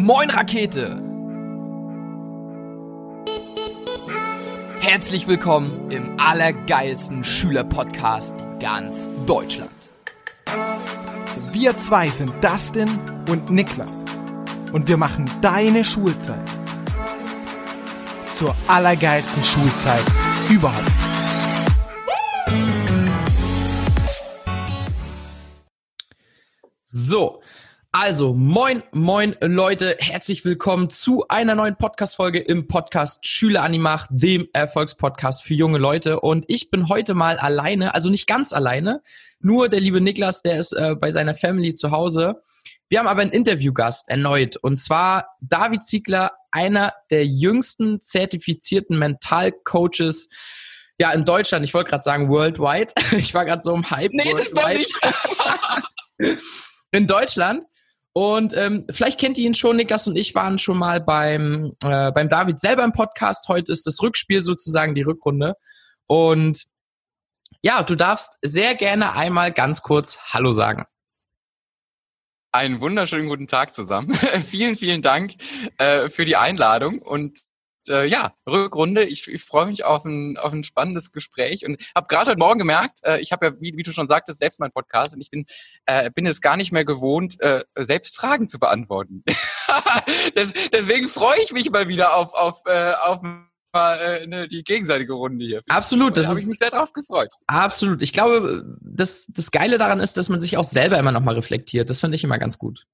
Moin Rakete! Herzlich willkommen im allergeilsten Schülerpodcast in ganz Deutschland. Wir zwei sind Dustin und Niklas und wir machen deine Schulzeit zur allergeilsten Schulzeit überhaupt. So, also moin, moin Leute, herzlich willkommen zu einer neuen Podcast-Folge im Podcast Schüler Animach, dem Erfolgspodcast für junge Leute. Und ich bin heute mal alleine, also nicht ganz alleine, nur der liebe Niklas, der ist äh, bei seiner Family zu Hause. Wir haben aber einen Interviewgast erneut und zwar David Ziegler, einer der jüngsten zertifizierten Mentalcoaches ja, in Deutschland, ich wollte gerade sagen worldwide. Ich war gerade so im Hype. Nee, das doch nicht. in Deutschland. Und ähm, vielleicht kennt ihr ihn schon, Niklas und ich waren schon mal beim, äh, beim David selber im Podcast. Heute ist das Rückspiel sozusagen die Rückrunde. Und ja, du darfst sehr gerne einmal ganz kurz Hallo sagen. Einen wunderschönen guten Tag zusammen. vielen, vielen Dank äh, für die Einladung und äh, ja, Rückrunde. Ich, ich freue mich auf ein, auf ein spannendes Gespräch und habe gerade heute Morgen gemerkt, äh, ich habe ja, wie, wie du schon sagtest, selbst meinen Podcast und ich bin, äh, bin es gar nicht mehr gewohnt, äh, selbst Fragen zu beantworten. das, deswegen freue ich mich mal wieder auf, auf, äh, auf äh, ne, die gegenseitige Runde hier. Absolut, das da habe ich mich sehr drauf gefreut. Absolut. Ich glaube, das, das Geile daran ist, dass man sich auch selber immer nochmal reflektiert. Das finde ich immer ganz gut.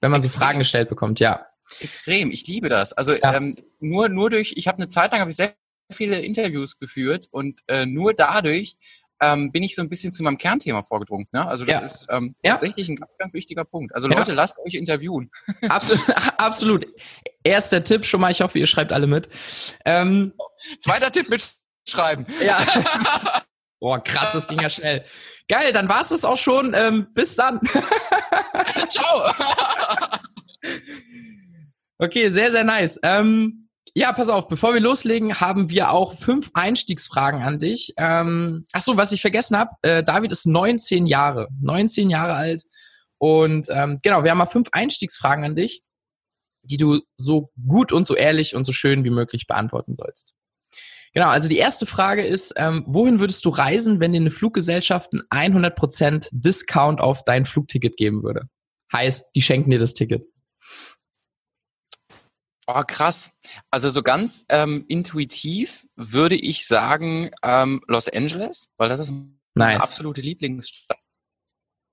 Wenn man Extrem. so Fragen gestellt bekommt, ja. Extrem, ich liebe das. Also ja. ähm, nur, nur durch, ich habe eine Zeit lang habe ich sehr viele Interviews geführt und äh, nur dadurch ähm, bin ich so ein bisschen zu meinem Kernthema vorgedrungen. Ne? Also das ja. ist ähm, ja. tatsächlich ein ganz, ganz wichtiger Punkt. Also Leute, lasst euch interviewen. Absolut, absolut. Erster Tipp schon mal, ich hoffe, ihr schreibt alle mit. Ähm, Zweiter Tipp, mitschreiben. Ja. Boah, krass, das ging ja schnell. Geil, dann war es das auch schon. Ähm, bis dann. Ciao. Okay, sehr, sehr nice. Ähm, ja, pass auf, bevor wir loslegen, haben wir auch fünf Einstiegsfragen an dich. Ähm, ach so, was ich vergessen habe, äh, David ist 19 Jahre, 19 Jahre alt. Und ähm, genau, wir haben mal fünf Einstiegsfragen an dich, die du so gut und so ehrlich und so schön wie möglich beantworten sollst. Genau, also die erste Frage ist, ähm, wohin würdest du reisen, wenn dir eine Fluggesellschaft einen 100% Discount auf dein Flugticket geben würde? Heißt, die schenken dir das Ticket. Oh, krass. Also so ganz ähm, intuitiv würde ich sagen ähm, Los Angeles, weil das ist meine absolute Lieblingsstadt.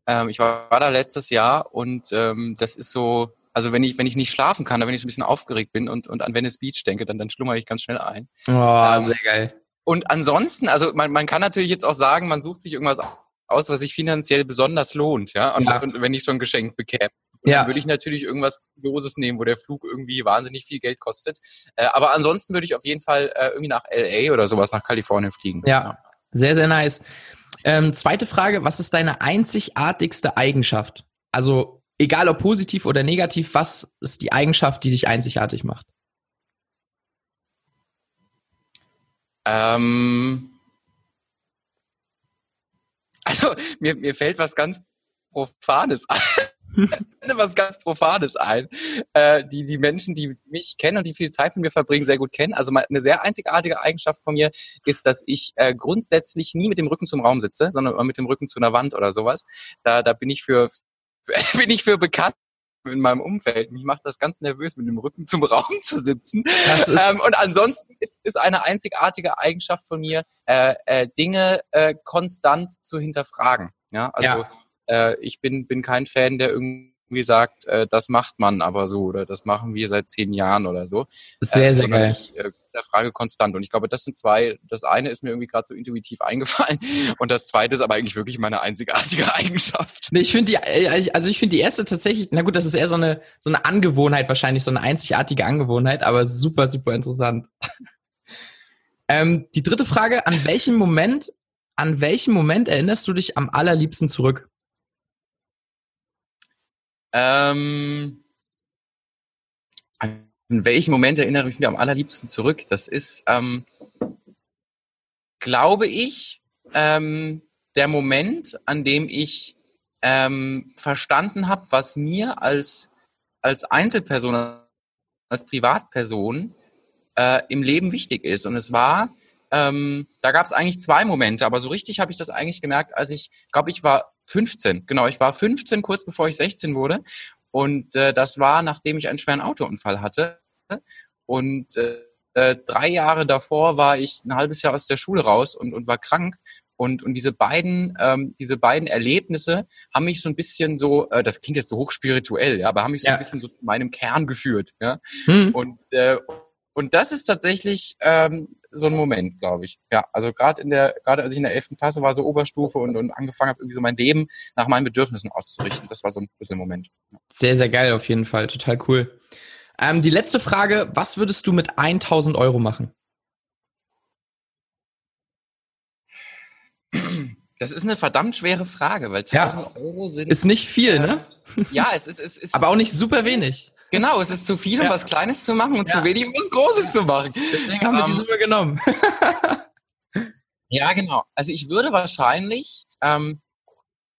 Ähm, ich war, war da letztes Jahr und ähm, das ist so, also wenn ich, wenn ich nicht schlafen kann, wenn ich so ein bisschen aufgeregt bin und, und an Venice Beach denke, dann, dann schlummere ich ganz schnell ein. Oh, ähm, sehr geil. Und ansonsten, also man, man kann natürlich jetzt auch sagen, man sucht sich irgendwas aus, was sich finanziell besonders lohnt, ja. Und, ja. und wenn ich so ein Geschenk bekäme. Und ja. dann würde ich natürlich irgendwas Kurioses nehmen, wo der Flug irgendwie wahnsinnig viel Geld kostet. Äh, aber ansonsten würde ich auf jeden Fall äh, irgendwie nach LA oder sowas nach Kalifornien fliegen. Ja, sehr, sehr nice. Ähm, zweite Frage, was ist deine einzigartigste Eigenschaft? Also egal ob positiv oder negativ, was ist die Eigenschaft, die dich einzigartig macht? Ähm, also mir, mir fällt was ganz Profanes ein. Was ganz Profanes ein, äh, die die Menschen, die mich kennen und die viel Zeit mit mir verbringen, sehr gut kennen. Also eine sehr einzigartige Eigenschaft von mir ist, dass ich äh, grundsätzlich nie mit dem Rücken zum Raum sitze, sondern immer mit dem Rücken zu einer Wand oder sowas. Da, da bin ich für, für bin ich für bekannt in meinem Umfeld. Mich macht das ganz nervös, mit dem Rücken zum Raum zu sitzen. Ähm, und ansonsten ist, eine einzigartige Eigenschaft von mir, äh, äh, Dinge äh, konstant zu hinterfragen. Ja, also ja äh, ich bin, bin kein Fan, der irgendwie sagt, äh, das macht man aber so oder das machen wir seit zehn Jahren oder so. Sehr, äh, sehr geil. Ich äh, der Frage konstant. Und ich glaube, das sind zwei, das eine ist mir irgendwie gerade so intuitiv eingefallen und das zweite ist aber eigentlich wirklich meine einzigartige Eigenschaft. Nee, ich finde die, äh, also ich finde die erste tatsächlich, na gut, das ist eher so eine, so eine Angewohnheit wahrscheinlich, so eine einzigartige Angewohnheit, aber super, super interessant. ähm, die dritte Frage, an welchem Moment, an welchem Moment erinnerst du dich am allerliebsten zurück? Ähm, an welchen Moment erinnere ich mich am allerliebsten zurück? Das ist, ähm, glaube ich, ähm, der Moment, an dem ich ähm, verstanden habe, was mir als als Einzelperson, als Privatperson äh, im Leben wichtig ist. Und es war, ähm, da gab es eigentlich zwei Momente, aber so richtig habe ich das eigentlich gemerkt, als ich, glaube ich, war 15, genau, ich war 15, kurz bevor ich 16 wurde. Und äh, das war, nachdem ich einen schweren Autounfall hatte. Und äh, äh, drei Jahre davor war ich ein halbes Jahr aus der Schule raus und, und war krank. Und, und diese beiden, ähm, diese beiden Erlebnisse haben mich so ein bisschen so, äh, das klingt jetzt so hochspirituell, ja, aber haben mich so ja. ein bisschen so zu meinem Kern geführt. Ja? Hm. Und, äh, und das ist tatsächlich ähm, so ein Moment, glaube ich. Ja, also gerade in der, gerade als ich in der elften Klasse war, so Oberstufe und, und angefangen habe, irgendwie so mein Leben nach meinen Bedürfnissen auszurichten. Das war so ein Schlüsselmoment. Ja. Sehr, sehr geil auf jeden Fall. Total cool. Ähm, die letzte Frage, was würdest du mit 1000 Euro machen? Das ist eine verdammt schwere Frage, weil 1000 ja. Euro sind. Ist nicht viel, ne? Ja, es ist, es ist. Aber auch nicht super wenig. Genau, es ist zu viel, um ja. was Kleines zu machen und ja. zu wenig, um was Großes zu machen. Deswegen haben wir die ähm, Summe genommen. ja, genau. Also ich würde wahrscheinlich, ähm,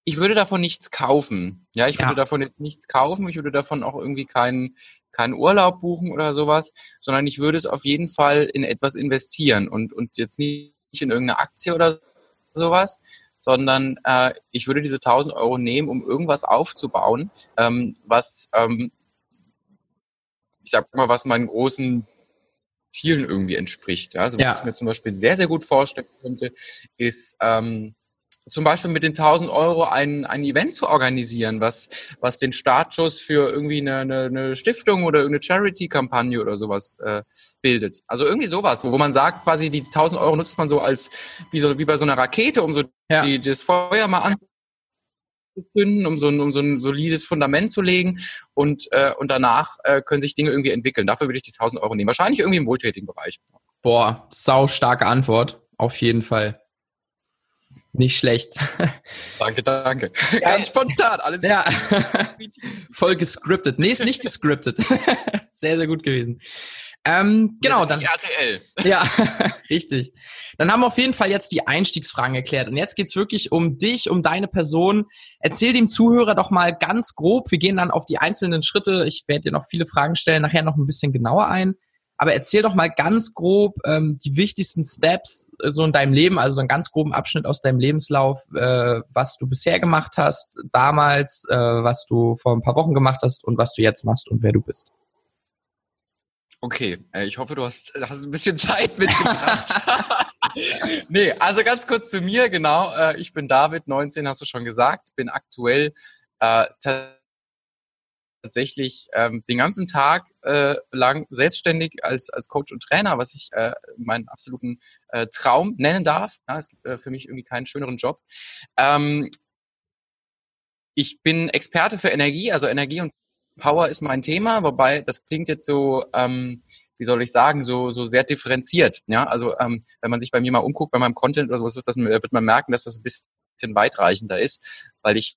ich würde davon nichts kaufen. Ja, ich würde ja. davon nichts kaufen. Ich würde davon auch irgendwie keinen keinen Urlaub buchen oder sowas, sondern ich würde es auf jeden Fall in etwas investieren und und jetzt nicht in irgendeine Aktie oder sowas, sondern äh, ich würde diese 1000 Euro nehmen, um irgendwas aufzubauen, ähm, was ähm, ich sag mal, was meinen großen Zielen irgendwie entspricht. Ja? Also was ja. ich mir zum Beispiel sehr, sehr gut vorstellen könnte, ist ähm, zum Beispiel mit den 1000 Euro ein, ein Event zu organisieren, was, was den Startschuss für irgendwie eine, eine, eine Stiftung oder eine Charity-Kampagne oder sowas äh, bildet. Also irgendwie sowas, wo, wo man sagt, quasi die 1000 Euro nutzt man so als, wie, so, wie bei so einer Rakete, um so ja. die, das Feuer mal zünden, um so ein, um so ein solides Fundament zu legen und, äh, und danach äh, können sich Dinge irgendwie entwickeln. Dafür würde ich die 1000 Euro nehmen. Wahrscheinlich irgendwie im wohltätigen Bereich. Boah, sau starke Antwort. Auf jeden Fall. Nicht schlecht. Danke, danke. Ganz spontan, alles. Ja. Voll gescriptet. Nee, ist nicht gescriptet. sehr, sehr gut gewesen. Ähm, genau, dann. RTL. Ja, richtig. Dann haben wir auf jeden Fall jetzt die Einstiegsfragen erklärt. Und jetzt geht's wirklich um dich, um deine Person. Erzähl dem Zuhörer doch mal ganz grob. Wir gehen dann auf die einzelnen Schritte. Ich werde dir noch viele Fragen stellen, nachher noch ein bisschen genauer ein. Aber erzähl doch mal ganz grob ähm, die wichtigsten Steps äh, so in deinem Leben, also so einen ganz groben Abschnitt aus deinem Lebenslauf, äh, was du bisher gemacht hast, damals, äh, was du vor ein paar Wochen gemacht hast und was du jetzt machst und wer du bist. Okay, äh, ich hoffe, du hast, hast ein bisschen Zeit mitgebracht. nee, also ganz kurz zu mir, genau. Äh, ich bin David, 19, hast du schon gesagt, bin aktuell äh, tatsächlich ähm, den ganzen Tag äh, lang selbstständig als, als Coach und Trainer, was ich äh, meinen absoluten äh, Traum nennen darf. Ja, es gibt äh, für mich irgendwie keinen schöneren Job. Ähm, ich bin Experte für Energie, also Energie und Power ist mein Thema, wobei das klingt jetzt so, ähm, wie soll ich sagen, so, so sehr differenziert. Ja, also ähm, wenn man sich bei mir mal umguckt, bei meinem Content oder sowas, wird, man merken, dass das ein bisschen weitreichender ist, weil ich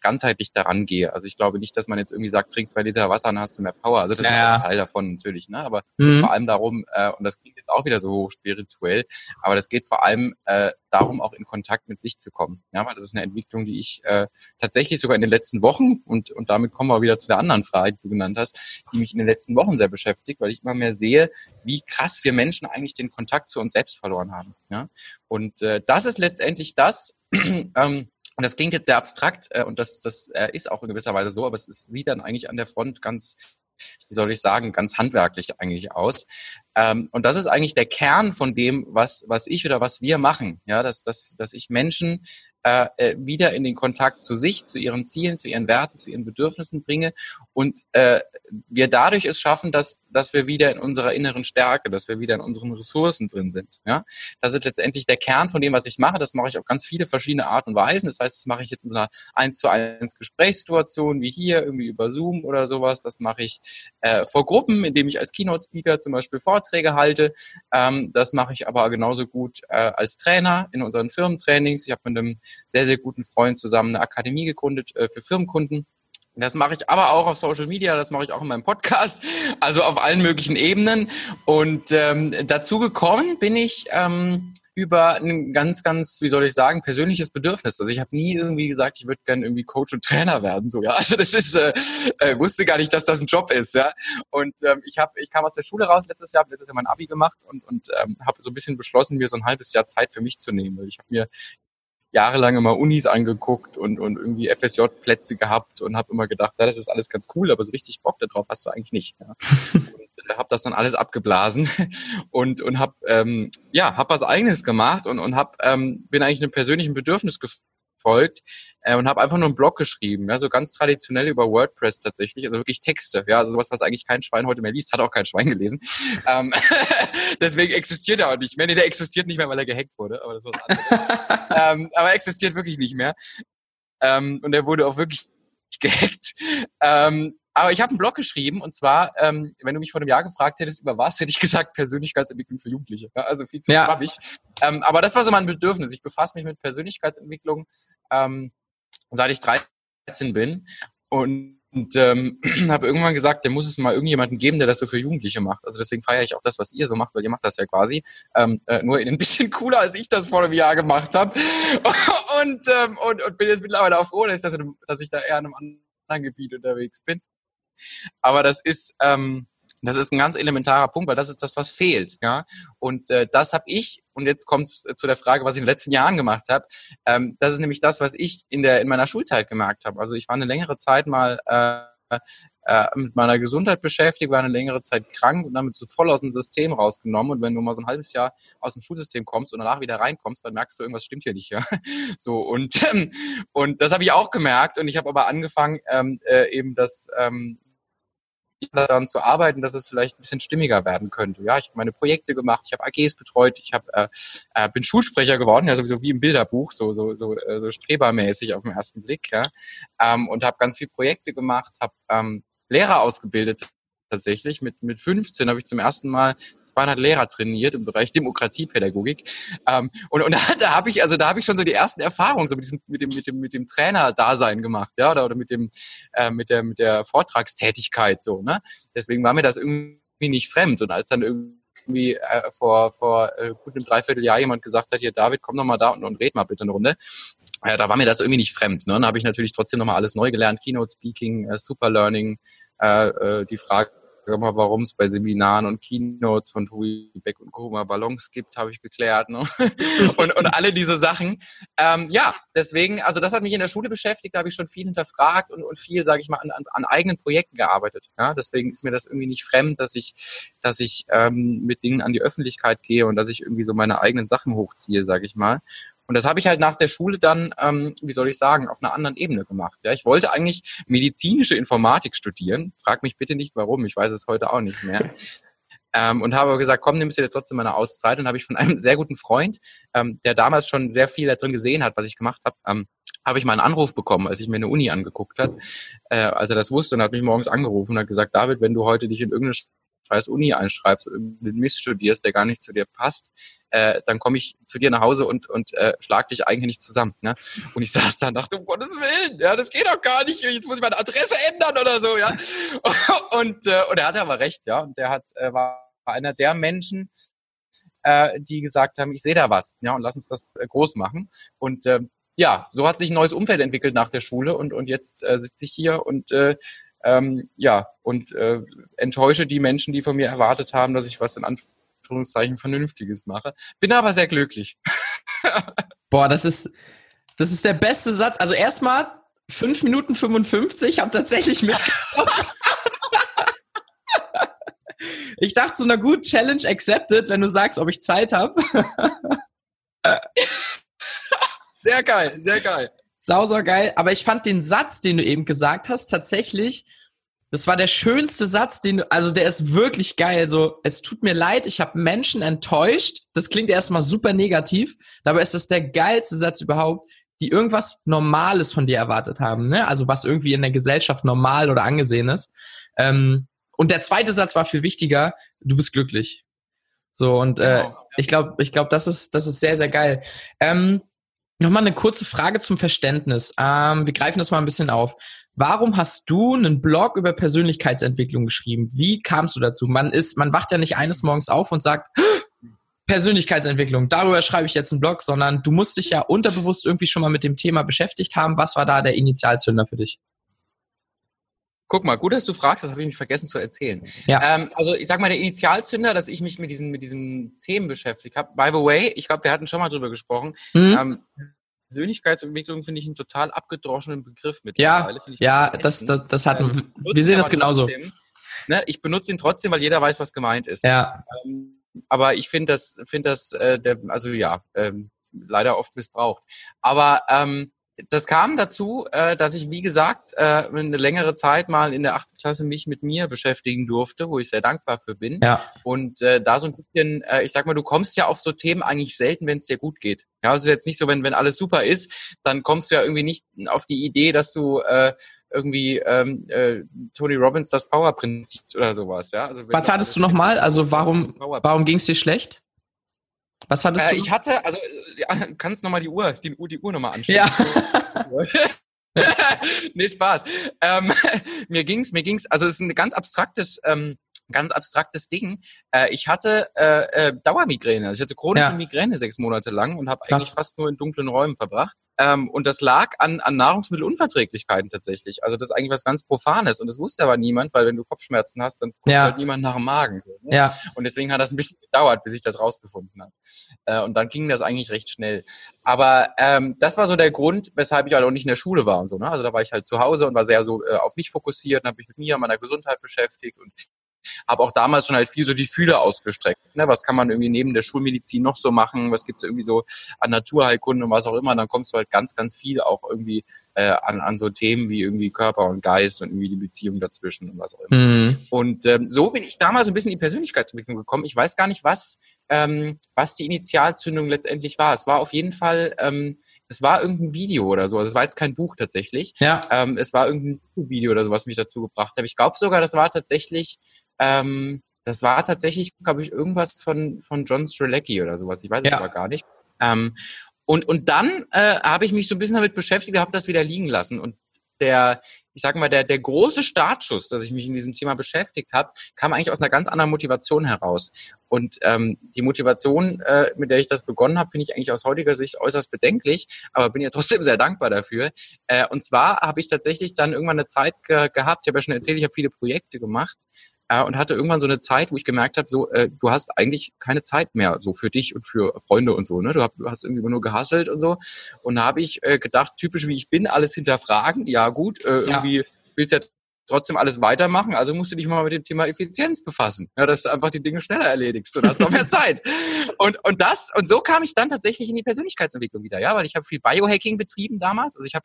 ganzheitlich daran gehe. Also ich glaube nicht, dass man jetzt irgendwie sagt, trink zwei Liter Wasser, dann hast du mehr Power. Also das ja. ist ein Teil davon natürlich, ne? Aber mhm. vor allem darum, äh, und das klingt jetzt auch wieder so spirituell, aber das geht vor allem äh, darum, auch in Kontakt mit sich zu kommen. Ja, weil das ist eine Entwicklung, die ich äh, tatsächlich sogar in den letzten Wochen, und, und damit kommen wir wieder zu der anderen Frage, die du genannt hast, die mich in den letzten Wochen sehr beschäftigt, weil ich immer mehr sehe, wie krass wir Menschen eigentlich den Kontakt zu uns selbst verloren haben. Ja? Und äh, das ist letztendlich das, ähm, und das klingt jetzt sehr abstrakt äh, und das, das äh, ist auch in gewisser Weise so, aber es, es sieht dann eigentlich an der Front ganz, wie soll ich sagen, ganz handwerklich eigentlich aus. Ähm, und das ist eigentlich der Kern von dem, was, was ich oder was wir machen. Ja, dass, dass, dass ich Menschen äh, äh, wieder in den Kontakt zu sich, zu ihren Zielen, zu ihren Werten, zu ihren Bedürfnissen bringe und äh, wir dadurch es schaffen, dass, dass wir wieder in unserer inneren Stärke, dass wir wieder in unseren Ressourcen drin sind. Ja? Das ist letztendlich der Kern von dem, was ich mache. Das mache ich auf ganz viele verschiedene Arten und Weisen. Das heißt, das mache ich jetzt in so einer eins zu eins Gesprächssituation wie hier, irgendwie über Zoom oder sowas. Das mache ich äh, vor Gruppen, indem ich als Keynote-Speaker zum Beispiel Vorträge halte. Ähm, das mache ich aber genauso gut äh, als Trainer in unseren Firmentrainings. Ich habe mit einem sehr, sehr guten Freund zusammen eine Akademie gegründet äh, für Firmenkunden. Das mache ich aber auch auf Social Media, das mache ich auch in meinem Podcast, also auf allen möglichen Ebenen. Und ähm, dazu gekommen bin ich ähm, über ein ganz, ganz, wie soll ich sagen, persönliches Bedürfnis. Also ich habe nie irgendwie gesagt, ich würde gerne irgendwie Coach und Trainer werden. So ja, also das ist, äh, äh, wusste gar nicht, dass das ein Job ist. Ja, und ähm, ich habe, ich kam aus der Schule raus letztes Jahr, habe letztes Jahr mein Abi gemacht und und ähm, habe so ein bisschen beschlossen, mir so ein halbes Jahr Zeit für mich zu nehmen. Weil ich habe mir jahrelang immer Unis angeguckt und, und irgendwie FSJ-Plätze gehabt und habe immer gedacht, ja, das ist alles ganz cool, aber so richtig Bock darauf hast du eigentlich nicht. Ja. und äh, habe das dann alles abgeblasen und und habe ähm, ja hab was Eigenes gemacht und und hab, ähm, bin eigentlich einem persönlichen Bedürfnis gefolgt äh, und habe einfach nur einen Blog geschrieben, ja, so ganz traditionell über WordPress tatsächlich, also wirklich Texte, ja, also sowas, was eigentlich kein Schwein heute mehr liest, hat auch kein Schwein gelesen. ähm, deswegen existiert er auch nicht mehr. Nee, der existiert nicht mehr, weil er gehackt wurde, aber das war was anderes. ähm, aber er existiert wirklich nicht mehr. Ähm, und er wurde auch wirklich gehackt. Ähm, aber ich habe einen Blog geschrieben und zwar, ähm, wenn du mich vor einem Jahr gefragt hättest, über was, hätte ich gesagt Persönlichkeitsentwicklung für Jugendliche. Ja, also viel zu ja. Ähm, aber das war so mein Bedürfnis. Ich befasse mich mit Persönlichkeitsentwicklung, ähm, seit ich 13 bin und und ähm, habe irgendwann gesagt, der muss es mal irgendjemanden geben, der das so für Jugendliche macht. Also deswegen feiere ich auch das, was ihr so macht, weil ihr macht das ja quasi ähm, äh, nur in ein bisschen cooler, als ich das vor einem Jahr gemacht habe. und, ähm, und, und bin jetzt mittlerweile auch froh, dass ich, das, dass ich da eher in einem anderen Gebiet unterwegs bin. Aber das ist, ähm, das ist ein ganz elementarer Punkt, weil das ist das, was fehlt. Ja? Und äh, das habe ich, und jetzt kommt es zu der Frage, was ich in den letzten Jahren gemacht habe. Ähm, das ist nämlich das, was ich in, der, in meiner Schulzeit gemerkt habe. Also ich war eine längere Zeit mal äh, äh, mit meiner Gesundheit beschäftigt, war eine längere Zeit krank und damit so voll aus dem System rausgenommen. Und wenn du mal so ein halbes Jahr aus dem Schulsystem kommst und danach wieder reinkommst, dann merkst du, irgendwas stimmt hier nicht. Ja? So und ähm, und das habe ich auch gemerkt. Und ich habe aber angefangen, ähm, äh, eben das ähm, daran zu arbeiten, dass es vielleicht ein bisschen stimmiger werden könnte. Ja, ich habe meine Projekte gemacht, ich habe AGs betreut, ich habe äh, äh, bin Schulsprecher geworden, ja sowieso wie im Bilderbuch, so so so, äh, so strebermäßig auf den ersten Blick, ja, ähm, und habe ganz viel Projekte gemacht, habe ähm, Lehrer ausgebildet tatsächlich. Mit, mit 15 habe ich zum ersten Mal 200 Lehrer trainiert im Bereich Demokratiepädagogik. Ähm, und und da, da habe ich, also da habe ich schon so die ersten Erfahrungen so mit diesem, mit dem, mit dem, mit dem Trainer-Dasein gemacht, ja, oder, oder mit dem, äh, mit der, mit der Vortragstätigkeit so, ne? Deswegen war mir das irgendwie nicht fremd. Und als dann irgendwie äh, vor, vor äh, gut einem Dreivierteljahr jemand gesagt hat, hier David, komm doch mal da und, und red mal bitte eine Runde, ja, da war mir das irgendwie nicht fremd. Ne? Dann habe ich natürlich trotzdem nochmal alles neu gelernt, Keynote Speaking, äh, Super Learning, äh, äh, die Frage mal, warum es bei Seminaren und Keynotes von Tobi Beck und Co. Ballons gibt, habe ich geklärt. Ne? und, und alle diese Sachen. Ähm, ja, deswegen, also das hat mich in der Schule beschäftigt, da habe ich schon viel hinterfragt und, und viel, sage ich mal, an, an, an eigenen Projekten gearbeitet. Ja? Deswegen ist mir das irgendwie nicht fremd, dass ich, dass ich ähm, mit Dingen an die Öffentlichkeit gehe und dass ich irgendwie so meine eigenen Sachen hochziehe, sage ich mal. Und das habe ich halt nach der Schule dann, ähm, wie soll ich sagen, auf einer anderen Ebene gemacht. Ja, ich wollte eigentlich medizinische Informatik studieren. Frag mich bitte nicht, warum. Ich weiß es heute auch nicht mehr. Ähm, und habe gesagt, komm, nimmst du dir trotzdem meine Auszeit. Und habe ich von einem sehr guten Freund, ähm, der damals schon sehr viel da drin gesehen hat, was ich gemacht habe, ähm, habe ich mal einen Anruf bekommen, als ich mir eine Uni angeguckt habe. Äh, als er das wusste und hat mich morgens angerufen und hat gesagt, David, wenn du heute dich in irgendeine scheiß Uni einschreibst, irgendeinen Mist studierst, der gar nicht zu dir passt, äh, dann komme ich zu dir nach Hause und, und äh, schlag dich eigentlich nicht zusammen. Ne? Und ich saß da und dachte, um Gottes Willen, ja, das geht doch gar nicht, jetzt muss ich meine Adresse ändern oder so, ja. und, äh, und er hatte aber recht, ja. Und der hat, äh, war einer der Menschen, äh, die gesagt haben, ich sehe da was, ja, und lass uns das äh, groß machen. Und äh, ja, so hat sich ein neues Umfeld entwickelt nach der Schule und, und jetzt äh, sitze ich hier und äh, ähm, ja, und äh, enttäusche die Menschen, die von mir erwartet haben, dass ich was in Anführungszeichen Vernünftiges mache. Bin aber sehr glücklich. Boah, das ist, das ist der beste Satz. Also erstmal 5 Minuten 55, habe tatsächlich mitgekommen. ich dachte so, na gut, Challenge accepted, wenn du sagst, ob ich Zeit habe. sehr geil, sehr geil. Sau, sau geil. Aber ich fand den Satz, den du eben gesagt hast, tatsächlich, das war der schönste Satz, den du, also der ist wirklich geil. So, es tut mir leid, ich habe Menschen enttäuscht. Das klingt erstmal super negativ, dabei ist das der geilste Satz überhaupt, die irgendwas Normales von dir erwartet haben, ne? Also was irgendwie in der Gesellschaft normal oder angesehen ist. Ähm, und der zweite Satz war viel wichtiger, du bist glücklich. So, und äh, genau. ich glaube, ich glaube, das ist, das ist sehr, sehr geil. Ähm, Nochmal eine kurze Frage zum Verständnis. Ähm, wir greifen das mal ein bisschen auf. Warum hast du einen Blog über Persönlichkeitsentwicklung geschrieben? Wie kamst du dazu? Man ist, man wacht ja nicht eines Morgens auf und sagt, Persönlichkeitsentwicklung, darüber schreibe ich jetzt einen Blog, sondern du musst dich ja unterbewusst irgendwie schon mal mit dem Thema beschäftigt haben. Was war da der Initialzünder für dich? Guck mal, gut, dass du fragst, das habe ich mich vergessen zu erzählen. Ja. Ähm, also ich sag mal, der Initialzünder, dass ich mich mit diesen, mit diesen Themen beschäftigt habe. By the way, ich glaube, wir hatten schon mal drüber gesprochen. Mhm. Ähm, Persönlichkeitsentwicklung finde ich einen total abgedroschenen Begriff mittlerweile. Ja, ja das, das, das hat, ähm, wir sehen das genauso. Trotzdem, ne, ich benutze ihn trotzdem, weil jeder weiß, was gemeint ist. Ja. Ähm, aber ich finde das, finde das, äh, der, also ja, ähm, leider oft missbraucht. Aber ähm, das kam dazu, äh, dass ich, wie gesagt, äh, eine längere Zeit mal in der achten Klasse mich mit mir beschäftigen durfte, wo ich sehr dankbar für bin. Ja. Und äh, da so ein bisschen, äh, ich sag mal, du kommst ja auf so Themen eigentlich selten, wenn es dir gut geht. Ja, also jetzt nicht so, wenn, wenn alles super ist, dann kommst du ja irgendwie nicht auf die Idee, dass du äh, irgendwie ähm, äh, Tony Robbins das Power-Prinzip oder sowas. Ja? Also, Was hattest du nochmal? Also warum, warum ging es dir schlecht? Was hattest äh, du? Ich hatte, also ja, kannst nochmal die Uhr, die, die Uhr nochmal anschauen. Ja. nee, Spaß. Ähm, mir ging's, mir ging's, also es ist ein ganz abstraktes, ähm, ganz abstraktes Ding. Äh, ich hatte äh, äh, Dauermigräne. Also ich hatte chronische ja. Migräne sechs Monate lang und habe eigentlich fast nur in dunklen Räumen verbracht. Ähm, und das lag an, an Nahrungsmittelunverträglichkeiten tatsächlich. Also das ist eigentlich was ganz Profanes. Und das wusste aber niemand, weil wenn du Kopfschmerzen hast, dann guckt ja. halt niemand nach dem Magen. So, ne? ja. Und deswegen hat das ein bisschen gedauert, bis ich das rausgefunden habe. Äh, und dann ging das eigentlich recht schnell. Aber ähm, das war so der Grund, weshalb ich halt auch nicht in der Schule war und so. Ne? Also da war ich halt zu Hause und war sehr so äh, auf mich fokussiert und habe mich mit mir und meiner Gesundheit beschäftigt und habe auch damals schon halt viel so die Fühler ausgestreckt. Ne? Was kann man irgendwie neben der Schulmedizin noch so machen? Was gibt's irgendwie so an Naturheilkunde und was auch immer? Dann kommst du halt ganz, ganz viel auch irgendwie äh, an, an so Themen wie irgendwie Körper und Geist und irgendwie die Beziehung dazwischen und was auch immer. Mhm. Und ähm, so bin ich damals ein bisschen in die Persönlichkeitsentwicklung gekommen. Ich weiß gar nicht, was, ähm, was die Initialzündung letztendlich war. Es war auf jeden Fall ähm, es war irgendein Video oder so. Also es war jetzt kein Buch tatsächlich. Ja. Ähm, es war irgendein Video oder so, was mich dazu gebracht hat. Ich glaube sogar, das war tatsächlich, ähm, das war tatsächlich, glaube ich, irgendwas von, von John Strelecki oder sowas. Ich weiß es aber gar nicht. Ähm, und, und dann äh, habe ich mich so ein bisschen damit beschäftigt, habe das wieder liegen lassen. Und der, ich sag mal, der, der große Startschuss, dass ich mich in diesem Thema beschäftigt habe, kam eigentlich aus einer ganz anderen Motivation heraus. Und ähm, die Motivation, äh, mit der ich das begonnen habe, finde ich eigentlich aus heutiger Sicht äußerst bedenklich, aber bin ja trotzdem sehr dankbar dafür. Äh, und zwar habe ich tatsächlich dann irgendwann eine Zeit ge gehabt, ich habe ja schon erzählt, ich habe viele Projekte gemacht äh, und hatte irgendwann so eine Zeit, wo ich gemerkt habe, so äh, du hast eigentlich keine Zeit mehr so für dich und für Freunde und so. Ne? Du, hab, du hast irgendwie nur gehasselt und so. Und da habe ich äh, gedacht, typisch wie ich bin, alles hinterfragen. Ja gut, äh, irgendwie ja. willst ja trotzdem alles weitermachen, also musst du dich mal mit dem Thema Effizienz befassen, ja, dass du einfach die Dinge schneller erledigst und hast noch mehr Zeit. Und, und das, und so kam ich dann tatsächlich in die Persönlichkeitsentwicklung wieder, ja, weil ich habe viel Biohacking betrieben damals. Also ich habe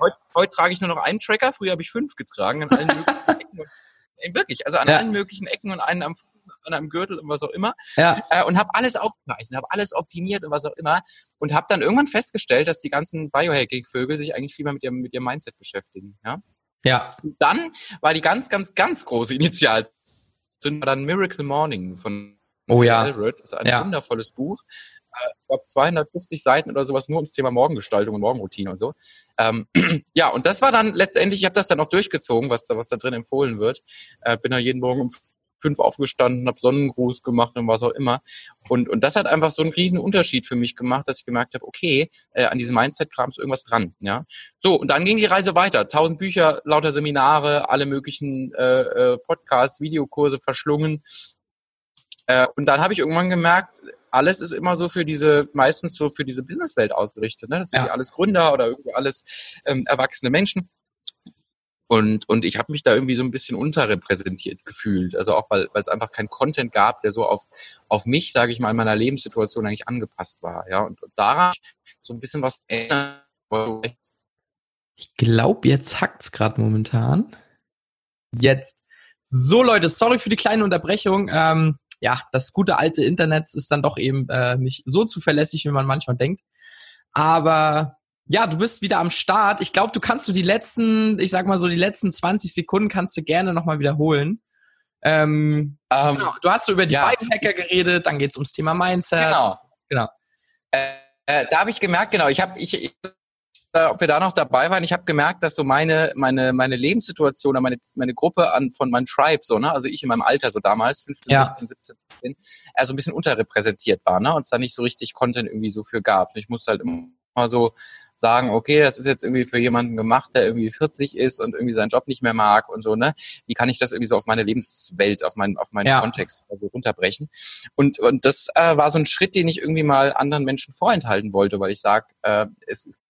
heute, heute trage ich nur noch einen Tracker, früher habe ich fünf getragen an allen wirklich, also an ja. allen möglichen Ecken und einen am Fuß, an einem Gürtel und was auch immer. Ja. Äh, und habe alles aufgezeichnet, habe alles optimiert und was auch immer. Und habe dann irgendwann festgestellt, dass die ganzen Biohacking-Vögel sich eigentlich viel mehr mit ihrem, mit ihrem Mindset beschäftigen. Ja. Ja. Und dann war die ganz, ganz, ganz große Initial dann Miracle Morning von Oh ja. Alred. Das ist ein ja. wundervolles Buch. Ich glaube 250 Seiten oder sowas nur ums Thema Morgengestaltung und Morgenroutine und so. Ähm, ja, und das war dann letztendlich, ich habe das dann auch durchgezogen, was da, was da drin empfohlen wird. Äh, bin da jeden Morgen um fünf aufgestanden, habe Sonnengruß gemacht und was auch immer. Und, und das hat einfach so einen riesen Unterschied für mich gemacht, dass ich gemerkt habe, okay, äh, an diesem Mindset-Kram ist irgendwas dran. Ja, So, und dann ging die Reise weiter. Tausend Bücher, lauter Seminare, alle möglichen äh, äh, Podcasts, Videokurse verschlungen. Äh, und dann habe ich irgendwann gemerkt, alles ist immer so für diese, meistens so für diese Businesswelt ausgerichtet. Ne? Das sind ja. alles Gründer oder irgendwie alles ähm, erwachsene Menschen. Und, und ich habe mich da irgendwie so ein bisschen unterrepräsentiert gefühlt. Also auch, weil es einfach keinen Content gab, der so auf, auf mich, sage ich mal, in meiner Lebenssituation eigentlich angepasst war. Ja, und, und daran so ein bisschen was ändern. Ich glaube, jetzt hackt's gerade momentan. Jetzt. So, Leute, sorry für die kleine Unterbrechung. Ähm, ja, das gute alte Internet ist dann doch eben äh, nicht so zuverlässig, wie man manchmal denkt. Aber ja, du bist wieder am Start. Ich glaube, du kannst du die letzten, ich sag mal so, die letzten 20 Sekunden kannst du gerne nochmal wiederholen. Ähm, um, ähm, genau, du hast so über die ja. Biohacker geredet, dann geht's ums Thema Mindset. Genau. genau. Äh, äh, da habe ich gemerkt, genau, ich habe ich, ich ob wir da noch dabei waren. Ich habe gemerkt, dass so meine meine meine Lebenssituation, meine meine Gruppe an von meinem Tribe so, ne, also ich in meinem Alter so damals 15, ja. 16, 17, bin, er so ein bisschen unterrepräsentiert war, ne? Und es da nicht so richtig Content irgendwie so für gab. Ich musste halt immer so sagen, okay, das ist jetzt irgendwie für jemanden gemacht, der irgendwie 40 ist und irgendwie seinen Job nicht mehr mag und so, ne? Wie kann ich das irgendwie so auf meine Lebenswelt, auf meinen, auf meinen ja. Kontext also runterbrechen? Und, und das äh, war so ein Schritt, den ich irgendwie mal anderen Menschen vorenthalten wollte, weil ich sage, äh, es, es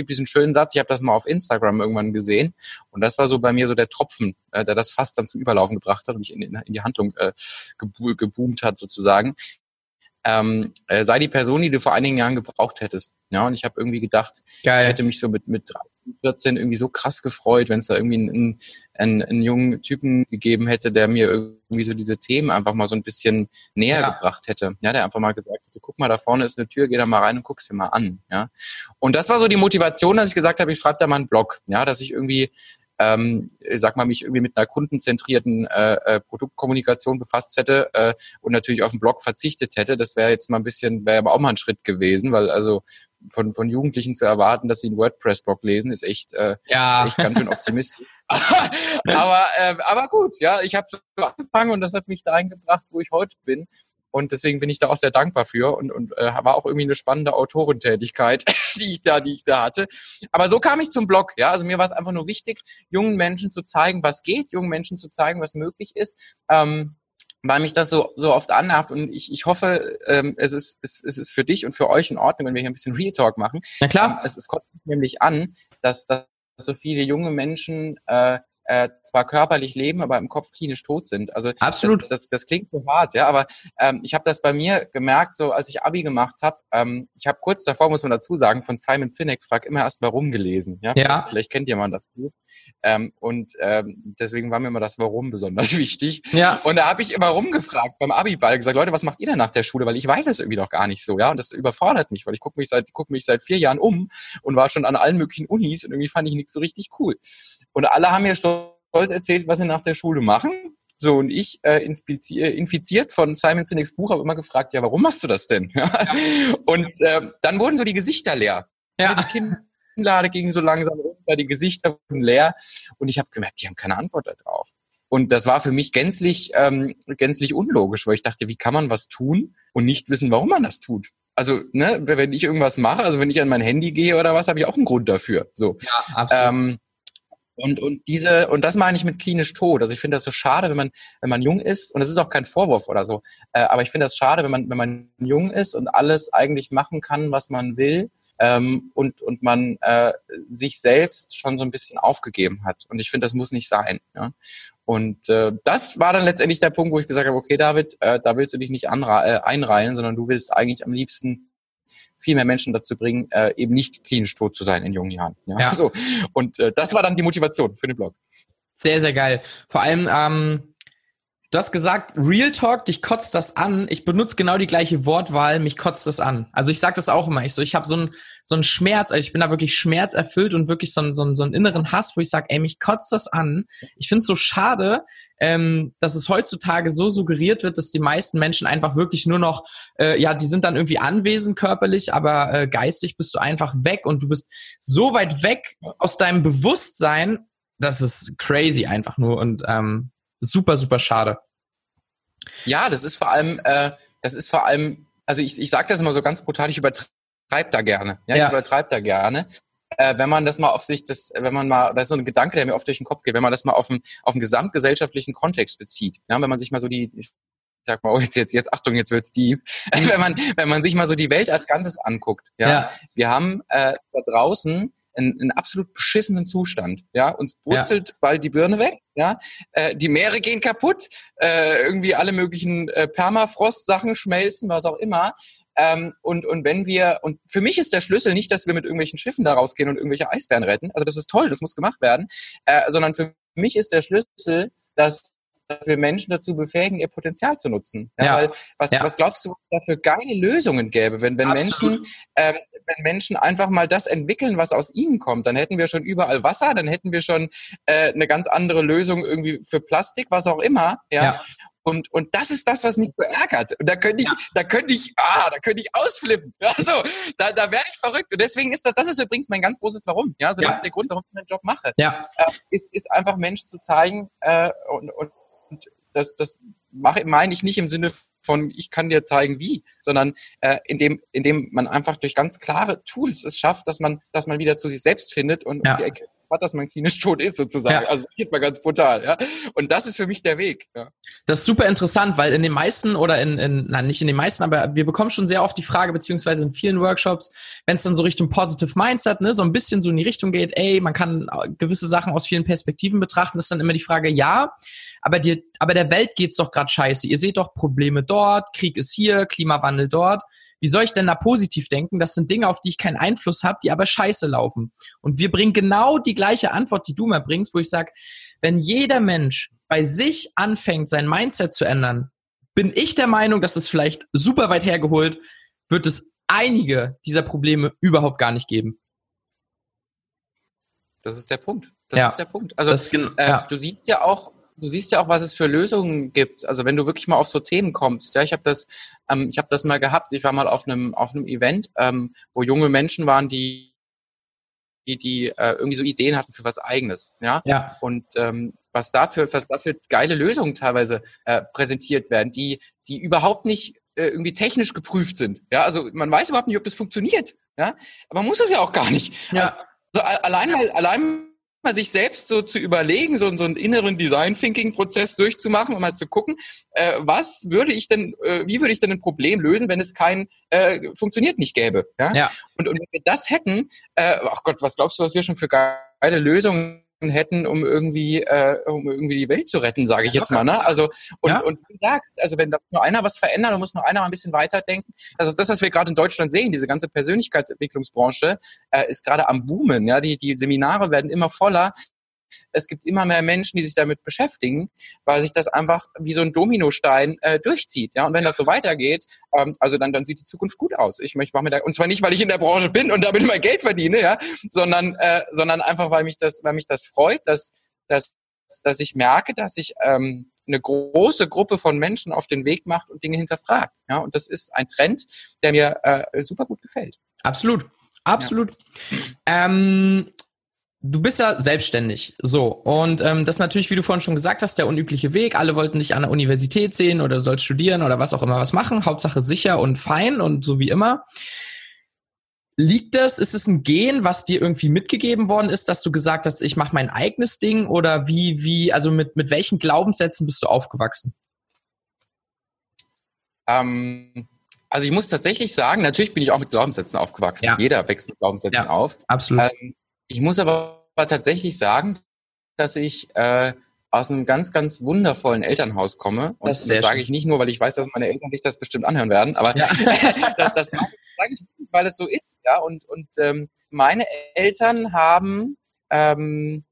gibt diesen schönen Satz, ich habe das mal auf Instagram irgendwann gesehen und das war so bei mir so der Tropfen, äh, der das fast dann zum Überlaufen gebracht hat und mich in, in die Handlung äh, geboomt hat sozusagen ähm, äh, sei die Person, die du vor einigen Jahren gebraucht hättest. Ja, und ich habe irgendwie gedacht, Geil. ich hätte mich so mit, mit 14 irgendwie so krass gefreut, wenn es da irgendwie einen, einen, einen jungen Typen gegeben hätte, der mir irgendwie so diese Themen einfach mal so ein bisschen näher ja. gebracht hätte. Ja, der einfach mal gesagt hätte, guck mal, da vorne ist eine Tür, geh da mal rein und guck's dir mal an. Ja. Und das war so die Motivation, dass ich gesagt habe, ich schreibe da mal einen Blog. Ja, dass ich irgendwie ähm, sag mal, mich irgendwie mit einer kundenzentrierten äh, äh, Produktkommunikation befasst hätte äh, und natürlich auf den Blog verzichtet hätte, das wäre jetzt mal ein bisschen, wäre aber auch mal ein Schritt gewesen, weil also von, von Jugendlichen zu erwarten, dass sie einen WordPress-Blog lesen, ist echt, äh, ja. ist echt ganz schön optimistisch. aber, äh, aber gut, ja, ich habe so angefangen und das hat mich dahin gebracht, wo ich heute bin. Und deswegen bin ich da auch sehr dankbar für und, und äh, war auch irgendwie eine spannende Autorentätigkeit, die ich da, die ich da hatte. Aber so kam ich zum Blog. Ja, also mir war es einfach nur wichtig, jungen Menschen zu zeigen, was geht, jungen Menschen zu zeigen, was möglich ist. Ähm, weil mich das so, so oft annervt und ich, ich hoffe, ähm, es, ist, es, es ist für dich und für euch in Ordnung, wenn wir hier ein bisschen Real Talk machen. Na klar. Ähm, es, es kotzt nämlich an, dass, dass so viele junge Menschen äh, äh, zwar körperlich leben, aber im Kopf klinisch tot sind. Also Absolut. Das, das, das klingt so hart, ja, aber ähm, ich habe das bei mir gemerkt, so als ich Abi gemacht habe. Ähm, ich habe kurz davor, muss man dazu sagen, von Simon Sinek, frag immer erst warum gelesen. Ja, ja. Vielleicht, vielleicht kennt jemand das. Ähm, und ähm, deswegen war mir immer das Warum besonders wichtig. Ja. Und da habe ich immer rumgefragt beim Abi-Ball, gesagt, Leute, was macht ihr denn nach der Schule? Weil ich weiß es irgendwie noch gar nicht so, ja. Und das überfordert mich, weil ich gucke mich seit guck mich seit vier Jahren um und war schon an allen möglichen Unis und irgendwie fand ich nichts so richtig cool. Und alle haben mir stolz stolz erzählt, was sie nach der Schule machen. So, und ich, äh, infiziert von Simon Sinek's Buch, habe immer gefragt, ja, warum machst du das denn? Ja. Und äh, dann wurden so die Gesichter leer. Ja. Die Kinnlade ging so langsam runter, die Gesichter wurden leer. Und ich habe gemerkt, die haben keine Antwort darauf. Und das war für mich gänzlich, ähm, gänzlich unlogisch, weil ich dachte, wie kann man was tun und nicht wissen, warum man das tut? Also, ne, wenn ich irgendwas mache, also wenn ich an mein Handy gehe oder was, habe ich auch einen Grund dafür. So. Ja, absolut. Ähm, und, und diese, und das meine ich mit klinisch tot. Also ich finde das so schade, wenn man, wenn man jung ist, und das ist auch kein Vorwurf oder so, äh, aber ich finde das schade, wenn man, wenn man jung ist und alles eigentlich machen kann, was man will, ähm, und, und man äh, sich selbst schon so ein bisschen aufgegeben hat. Und ich finde, das muss nicht sein. Ja? Und äh, das war dann letztendlich der Punkt, wo ich gesagt habe, okay, David, äh, da willst du dich nicht äh, einreihen, sondern du willst eigentlich am liebsten viel mehr Menschen dazu bringen, äh, eben nicht klinisch tot zu sein in jungen Jahren. Ja, ja. So. Und äh, das war dann die Motivation für den Blog. Sehr, sehr geil. Vor allem, ähm, du hast gesagt, Real Talk, dich kotzt das an. Ich benutze genau die gleiche Wortwahl, mich kotzt das an. Also ich sage das auch immer. Ich so, ich habe so einen so einen Schmerz, also ich bin da wirklich schmerzerfüllt und wirklich so einen, so einen, so einen inneren Hass, wo ich sage, ey, mich kotzt das an. Ich finde es so schade, ähm, dass es heutzutage so suggeriert wird, dass die meisten Menschen einfach wirklich nur noch, äh, ja, die sind dann irgendwie anwesend körperlich, aber äh, geistig bist du einfach weg und du bist so weit weg aus deinem Bewusstsein, das ist crazy einfach nur und ähm, super, super schade. Ja, das ist vor allem, äh, das ist vor allem, also ich, ich sage das immer so ganz brutal, ich übertreibe da gerne. Ja, ja. ich übertreibe da gerne äh, wenn man das mal auf sich, das, wenn man mal, das ist so ein Gedanke, der mir oft durch den Kopf geht, wenn man das mal auf den, auf den gesamtgesellschaftlichen Kontext bezieht. Ja, wenn man sich mal so die, ich sag mal, oh, jetzt, jetzt, jetzt, Achtung, jetzt wird's deep. wenn man, wenn man sich mal so die Welt als Ganzes anguckt, ja, ja. wir haben äh, da draußen einen, einen absolut beschissenen Zustand. Ja, uns brutzelt ja. bald die Birne weg. Ja, äh, die Meere gehen kaputt. Äh, irgendwie alle möglichen äh, Permafrost-Sachen schmelzen, was auch immer. Ähm, und, und wenn wir, und für mich ist der Schlüssel nicht, dass wir mit irgendwelchen Schiffen da rausgehen und irgendwelche Eisbären retten. Also das ist toll, das muss gemacht werden. Äh, sondern für mich ist der Schlüssel, dass dass wir Menschen dazu befähigen, ihr Potenzial zu nutzen. Ja, ja. Weil was, ja. was glaubst du, was da für geile Lösungen gäbe, wenn, wenn Menschen, ähm, wenn Menschen einfach mal das entwickeln, was aus ihnen kommt, dann hätten wir schon überall Wasser, dann hätten wir schon äh, eine ganz andere Lösung irgendwie für Plastik, was auch immer. Ja. ja. Und, und das ist das, was mich so ärgert. Und da könnte ich, ja. da könnte ich, ah, da könnte ich ausflippen. Also, da, da werde ich verrückt. Und deswegen ist das, das ist übrigens mein ganz großes Warum. Ja, also ja. das ist der Grund, warum ich meinen Job mache. Ja. Äh, ist, ist einfach Menschen zu zeigen äh, und, und das, das mache, meine ich nicht im Sinne von, ich kann dir zeigen, wie, sondern äh, indem, indem man einfach durch ganz klare Tools es schafft, dass man, dass man wieder zu sich selbst findet und Ja. die Erkenntnis hat, dass man klinisch tot ist, sozusagen. Ja. Also jetzt mal ganz brutal, ja. Und das ist für mich der Weg. Ja. Das ist super interessant, weil in den meisten oder in, in nein, nicht in den meisten, aber wir bekommen schon sehr oft die Frage, beziehungsweise in vielen Workshops, wenn es dann so Richtung Positive Mindset, ne, so ein bisschen so in die Richtung geht, ey, man kann gewisse Sachen aus vielen Perspektiven betrachten, ist dann immer die Frage, ja, aber dir, aber der Welt geht's doch gerade scheiße. Ihr seht doch Probleme dort, Krieg ist hier, Klimawandel dort. Wie soll ich denn da positiv denken? Das sind Dinge, auf die ich keinen Einfluss habe, die aber scheiße laufen. Und wir bringen genau die gleiche Antwort, die du mir bringst, wo ich sage, wenn jeder Mensch bei sich anfängt, sein Mindset zu ändern, bin ich der Meinung, dass es vielleicht super weit hergeholt, wird es einige dieser Probleme überhaupt gar nicht geben. Das ist der Punkt. Das Ja. ist der Punkt. Also Das, gen- äh, ja. du siehst ja auch, du siehst ja auch, was es für Lösungen gibt. Also wenn du wirklich mal auf so Themen kommst, ja, ich habe das, ähm, ich habe das mal gehabt. Ich war mal auf einem auf einem Event, ähm, wo junge Menschen waren, die die, die äh, irgendwie so Ideen hatten für was Eigenes, ja. ja, Und ähm, was dafür, was dafür geile Lösungen teilweise äh, präsentiert werden, die, die überhaupt nicht äh, irgendwie technisch geprüft sind. Ja, also man weiß überhaupt nicht, ob das funktioniert. Ja, aber man muss es ja auch gar nicht. Ja. Also a- allein mal, allein mal sich selbst so zu überlegen, so, so einen inneren Design-Thinking-Prozess durchzumachen und mal zu gucken, äh, was würde ich denn, äh, wie würde ich denn ein Problem lösen, wenn es kein äh, funktioniert nicht gäbe. Ja? Ja. Und, und wenn wir das hätten, äh, ach Gott, was glaubst du, was wir schon für geile Lösungen hätten, um irgendwie, äh, um irgendwie die Welt zu retten, sage ich jetzt mal. Ne? Also und, Ja. und wie du sagst, also wenn da nur einer was verändern, dann muss nur einer mal ein bisschen weiterdenken. Das ist das, was wir gerade in Deutschland sehen. Diese ganze Persönlichkeitsentwicklungsbranche äh, ist gerade am Boomen. Ja, die die Seminare werden immer voller. Es gibt immer mehr Menschen, die sich damit beschäftigen, weil sich das einfach wie so ein Dominostein äh, durchzieht. Ja, und wenn das so weitergeht, ähm, also dann dann sieht die Zukunft gut aus. Ich möchte mir da und zwar nicht, weil ich in der Branche bin und damit mein Geld verdiene, ja, sondern äh, sondern einfach, weil mich das, weil mich das freut, dass dass dass ich merke, dass ich ähm, eine große Gruppe von Menschen auf den Weg macht und Dinge hinterfragt. Ja, und das ist ein Trend, der mir äh, super gut gefällt. absolut. Absolut. Ähm, du bist ja selbstständig. So. Und ähm, das ist natürlich, wie du vorhin schon gesagt hast, der unübliche Weg. Alle wollten dich an der Universität sehen oder du sollst studieren oder was auch immer was machen. Hauptsache sicher und fein und so wie immer. Liegt das, ist es ein Gen, was dir irgendwie mitgegeben worden ist, dass du gesagt hast, ich mache mein eigenes Ding oder wie, wie, also mit, mit welchen Glaubenssätzen bist du aufgewachsen? Ähm, also ich muss tatsächlich sagen, natürlich bin ich auch mit Glaubenssätzen aufgewachsen. Ja. Jeder wächst mit Glaubenssätzen Ja. auf. Absolut. Ähm, ich muss aber tatsächlich sagen, dass ich äh, aus einem ganz, ganz wundervollen Elternhaus komme. Und Das das, sage ich nicht nur, weil ich weiß, dass meine Eltern sich das bestimmt anhören werden, aber Ja. das, das sage ich nicht, weil es so ist. Ja, und, und ähm, meine Eltern haben, ähm,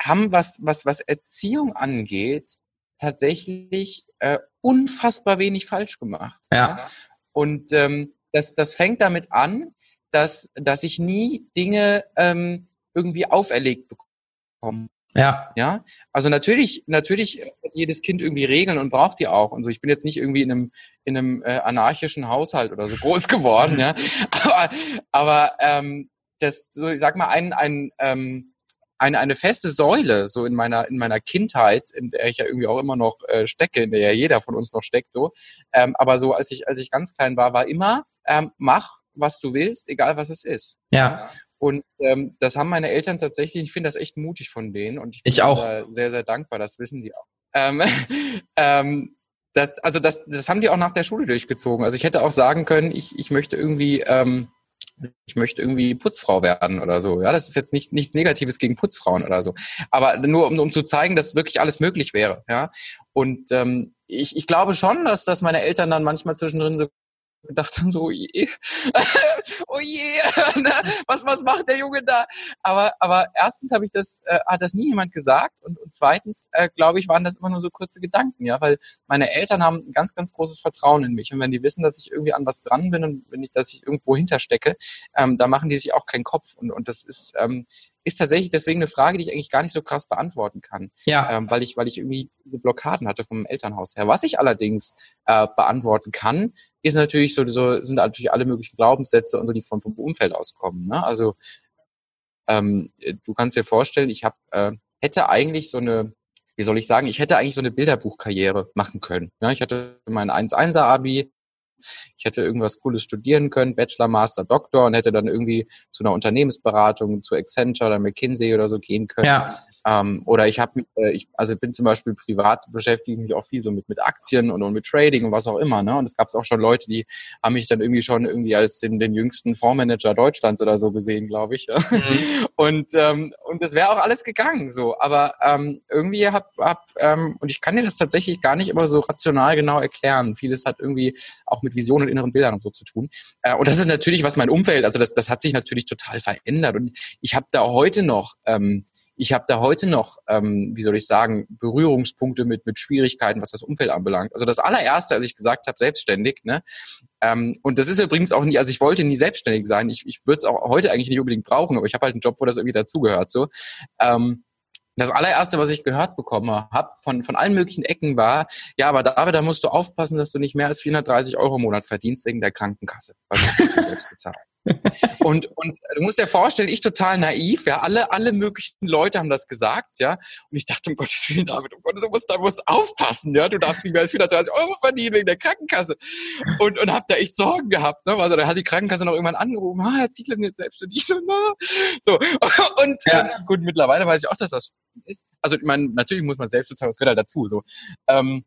haben was, was, was Erziehung angeht, tatsächlich äh, unfassbar wenig falsch gemacht. Ja. Und ähm, das, das fängt damit an, dass, dass ich nie Dinge ähm, irgendwie auferlegt bekomme. Ja. Ja, also natürlich, natürlich hat jedes Kind irgendwie Regeln und braucht die auch und so. Ich bin jetzt nicht irgendwie in einem in einem äh, anarchischen Haushalt oder so groß geworden, ja. Aber, aber ähm, das, so ich sag mal, ein ein ähm, eine eine feste Säule so in meiner in meiner Kindheit, in der ich ja irgendwie auch immer noch äh, stecke, in der ja jeder von uns noch steckt, so. Ähm, aber so als ich als ich ganz klein war, war immer ähm, mach was du willst, egal was es ist. Ja. Und ähm, das haben meine Eltern tatsächlich, ich finde das echt mutig von denen und ich bin Ich auch. sehr, sehr dankbar, das wissen die auch. Ähm, ähm, das, also das, das haben die auch nach der Schule durchgezogen. Also ich hätte auch sagen können, ich, ich möchte irgendwie, ähm, ich möchte irgendwie Putzfrau werden oder so. Ja, das ist jetzt nicht nichts Negatives gegen Putzfrauen oder so. Aber nur um, um zu zeigen, dass wirklich alles möglich wäre. Ja. Und ähm, ich, ich glaube schon, dass, dass meine Eltern dann manchmal zwischendrin so haben, so, oh je, oh je, ne? was, was macht der Junge da? Aber, aber erstens habe ich das, äh, hat das nie jemand gesagt und, und zweitens, äh, glaube ich, waren das immer nur so kurze Gedanken, ja, weil meine Eltern haben ein ganz, ganz großes Vertrauen in mich und wenn die wissen, dass ich irgendwie an was dran bin und wenn ich, dass ich irgendwo hinterstecke, ähm, da machen die sich auch keinen Kopf und, und das ist, ähm, ist tatsächlich deswegen eine Frage, die ich eigentlich gar nicht so krass beantworten kann Ja. ähm, weil ich, weil ich irgendwie Blockaden hatte vom Elternhaus her. Was ich allerdings äh, beantworten kann, ist natürlich so, so sind natürlich alle möglichen Glaubenssätze und so, die vom, vom Umfeld auskommen. Ne? Also ähm, du kannst dir vorstellen, ich habe äh, hätte eigentlich so eine wie soll ich sagen, ich hätte eigentlich so eine Bilderbuchkarriere machen können. Ja, ich hatte mein 1-1er-Abi, ich hätte irgendwas Cooles studieren können, Bachelor, Master, Doktor und hätte dann irgendwie zu einer Unternehmensberatung, zu Accenture oder McKinsey oder so gehen können. Ja. Ähm, oder ich habe, äh, ich, also bin zum Beispiel privat beschäftige mich auch viel so mit mit Aktien und, und mit Trading und was auch immer. Ne? Und es gab auch schon Leute, die haben mich dann irgendwie schon irgendwie als den, den jüngsten Fondsmanager Deutschlands oder so gesehen, glaube ich. Ja? Mhm. Und ähm, und das wäre auch alles gegangen so. Aber ähm, irgendwie hab, hab ähm, und ich kann dir das tatsächlich gar nicht immer so rational genau erklären. Vieles hat irgendwie auch mit Visionen und inneren Bildern und so zu tun. Äh, und das ist natürlich, was mein Umfeld, also das, das hat sich natürlich total verändert. Und ich habe da heute noch, ähm, ich habe da heute noch, ähm, wie soll ich sagen, Berührungspunkte mit, mit Schwierigkeiten, was das Umfeld anbelangt. Also das allererste, als ich gesagt habe, selbstständig, ne? Ähm, und das ist übrigens auch nie, also ich wollte nie selbstständig sein. Ich, ich würde es auch heute eigentlich nicht unbedingt brauchen, aber ich habe halt einen Job, wo das irgendwie dazugehört. So. Ähm, das allererste, was ich gehört bekommen habe von, von allen möglichen Ecken war, ja, aber David, da musst du aufpassen, dass du nicht mehr als 430 Euro im Monat verdienst wegen der Krankenkasse, weil du selbst bezahlt. Und, und du musst dir vorstellen, ich total naiv, ja, alle, alle möglichen Leute haben das gesagt, ja, und ich dachte, um Gottes Willen, David, um Gottes Willen, du musst, da musst aufpassen, ja, du darfst nicht mehr als 430 Euro verdienen wegen der Krankenkasse. Und, und hab da echt Sorgen gehabt, ne, also da hat die Krankenkasse noch irgendwann angerufen, ah, Herr Ziegler sind jetzt selbstständig, so, und ja. äh, gut, mittlerweile weiß ich auch, dass das ist. Also, ich meine, natürlich muss man selbst bezahlen, das gehört halt dazu, so. Ähm,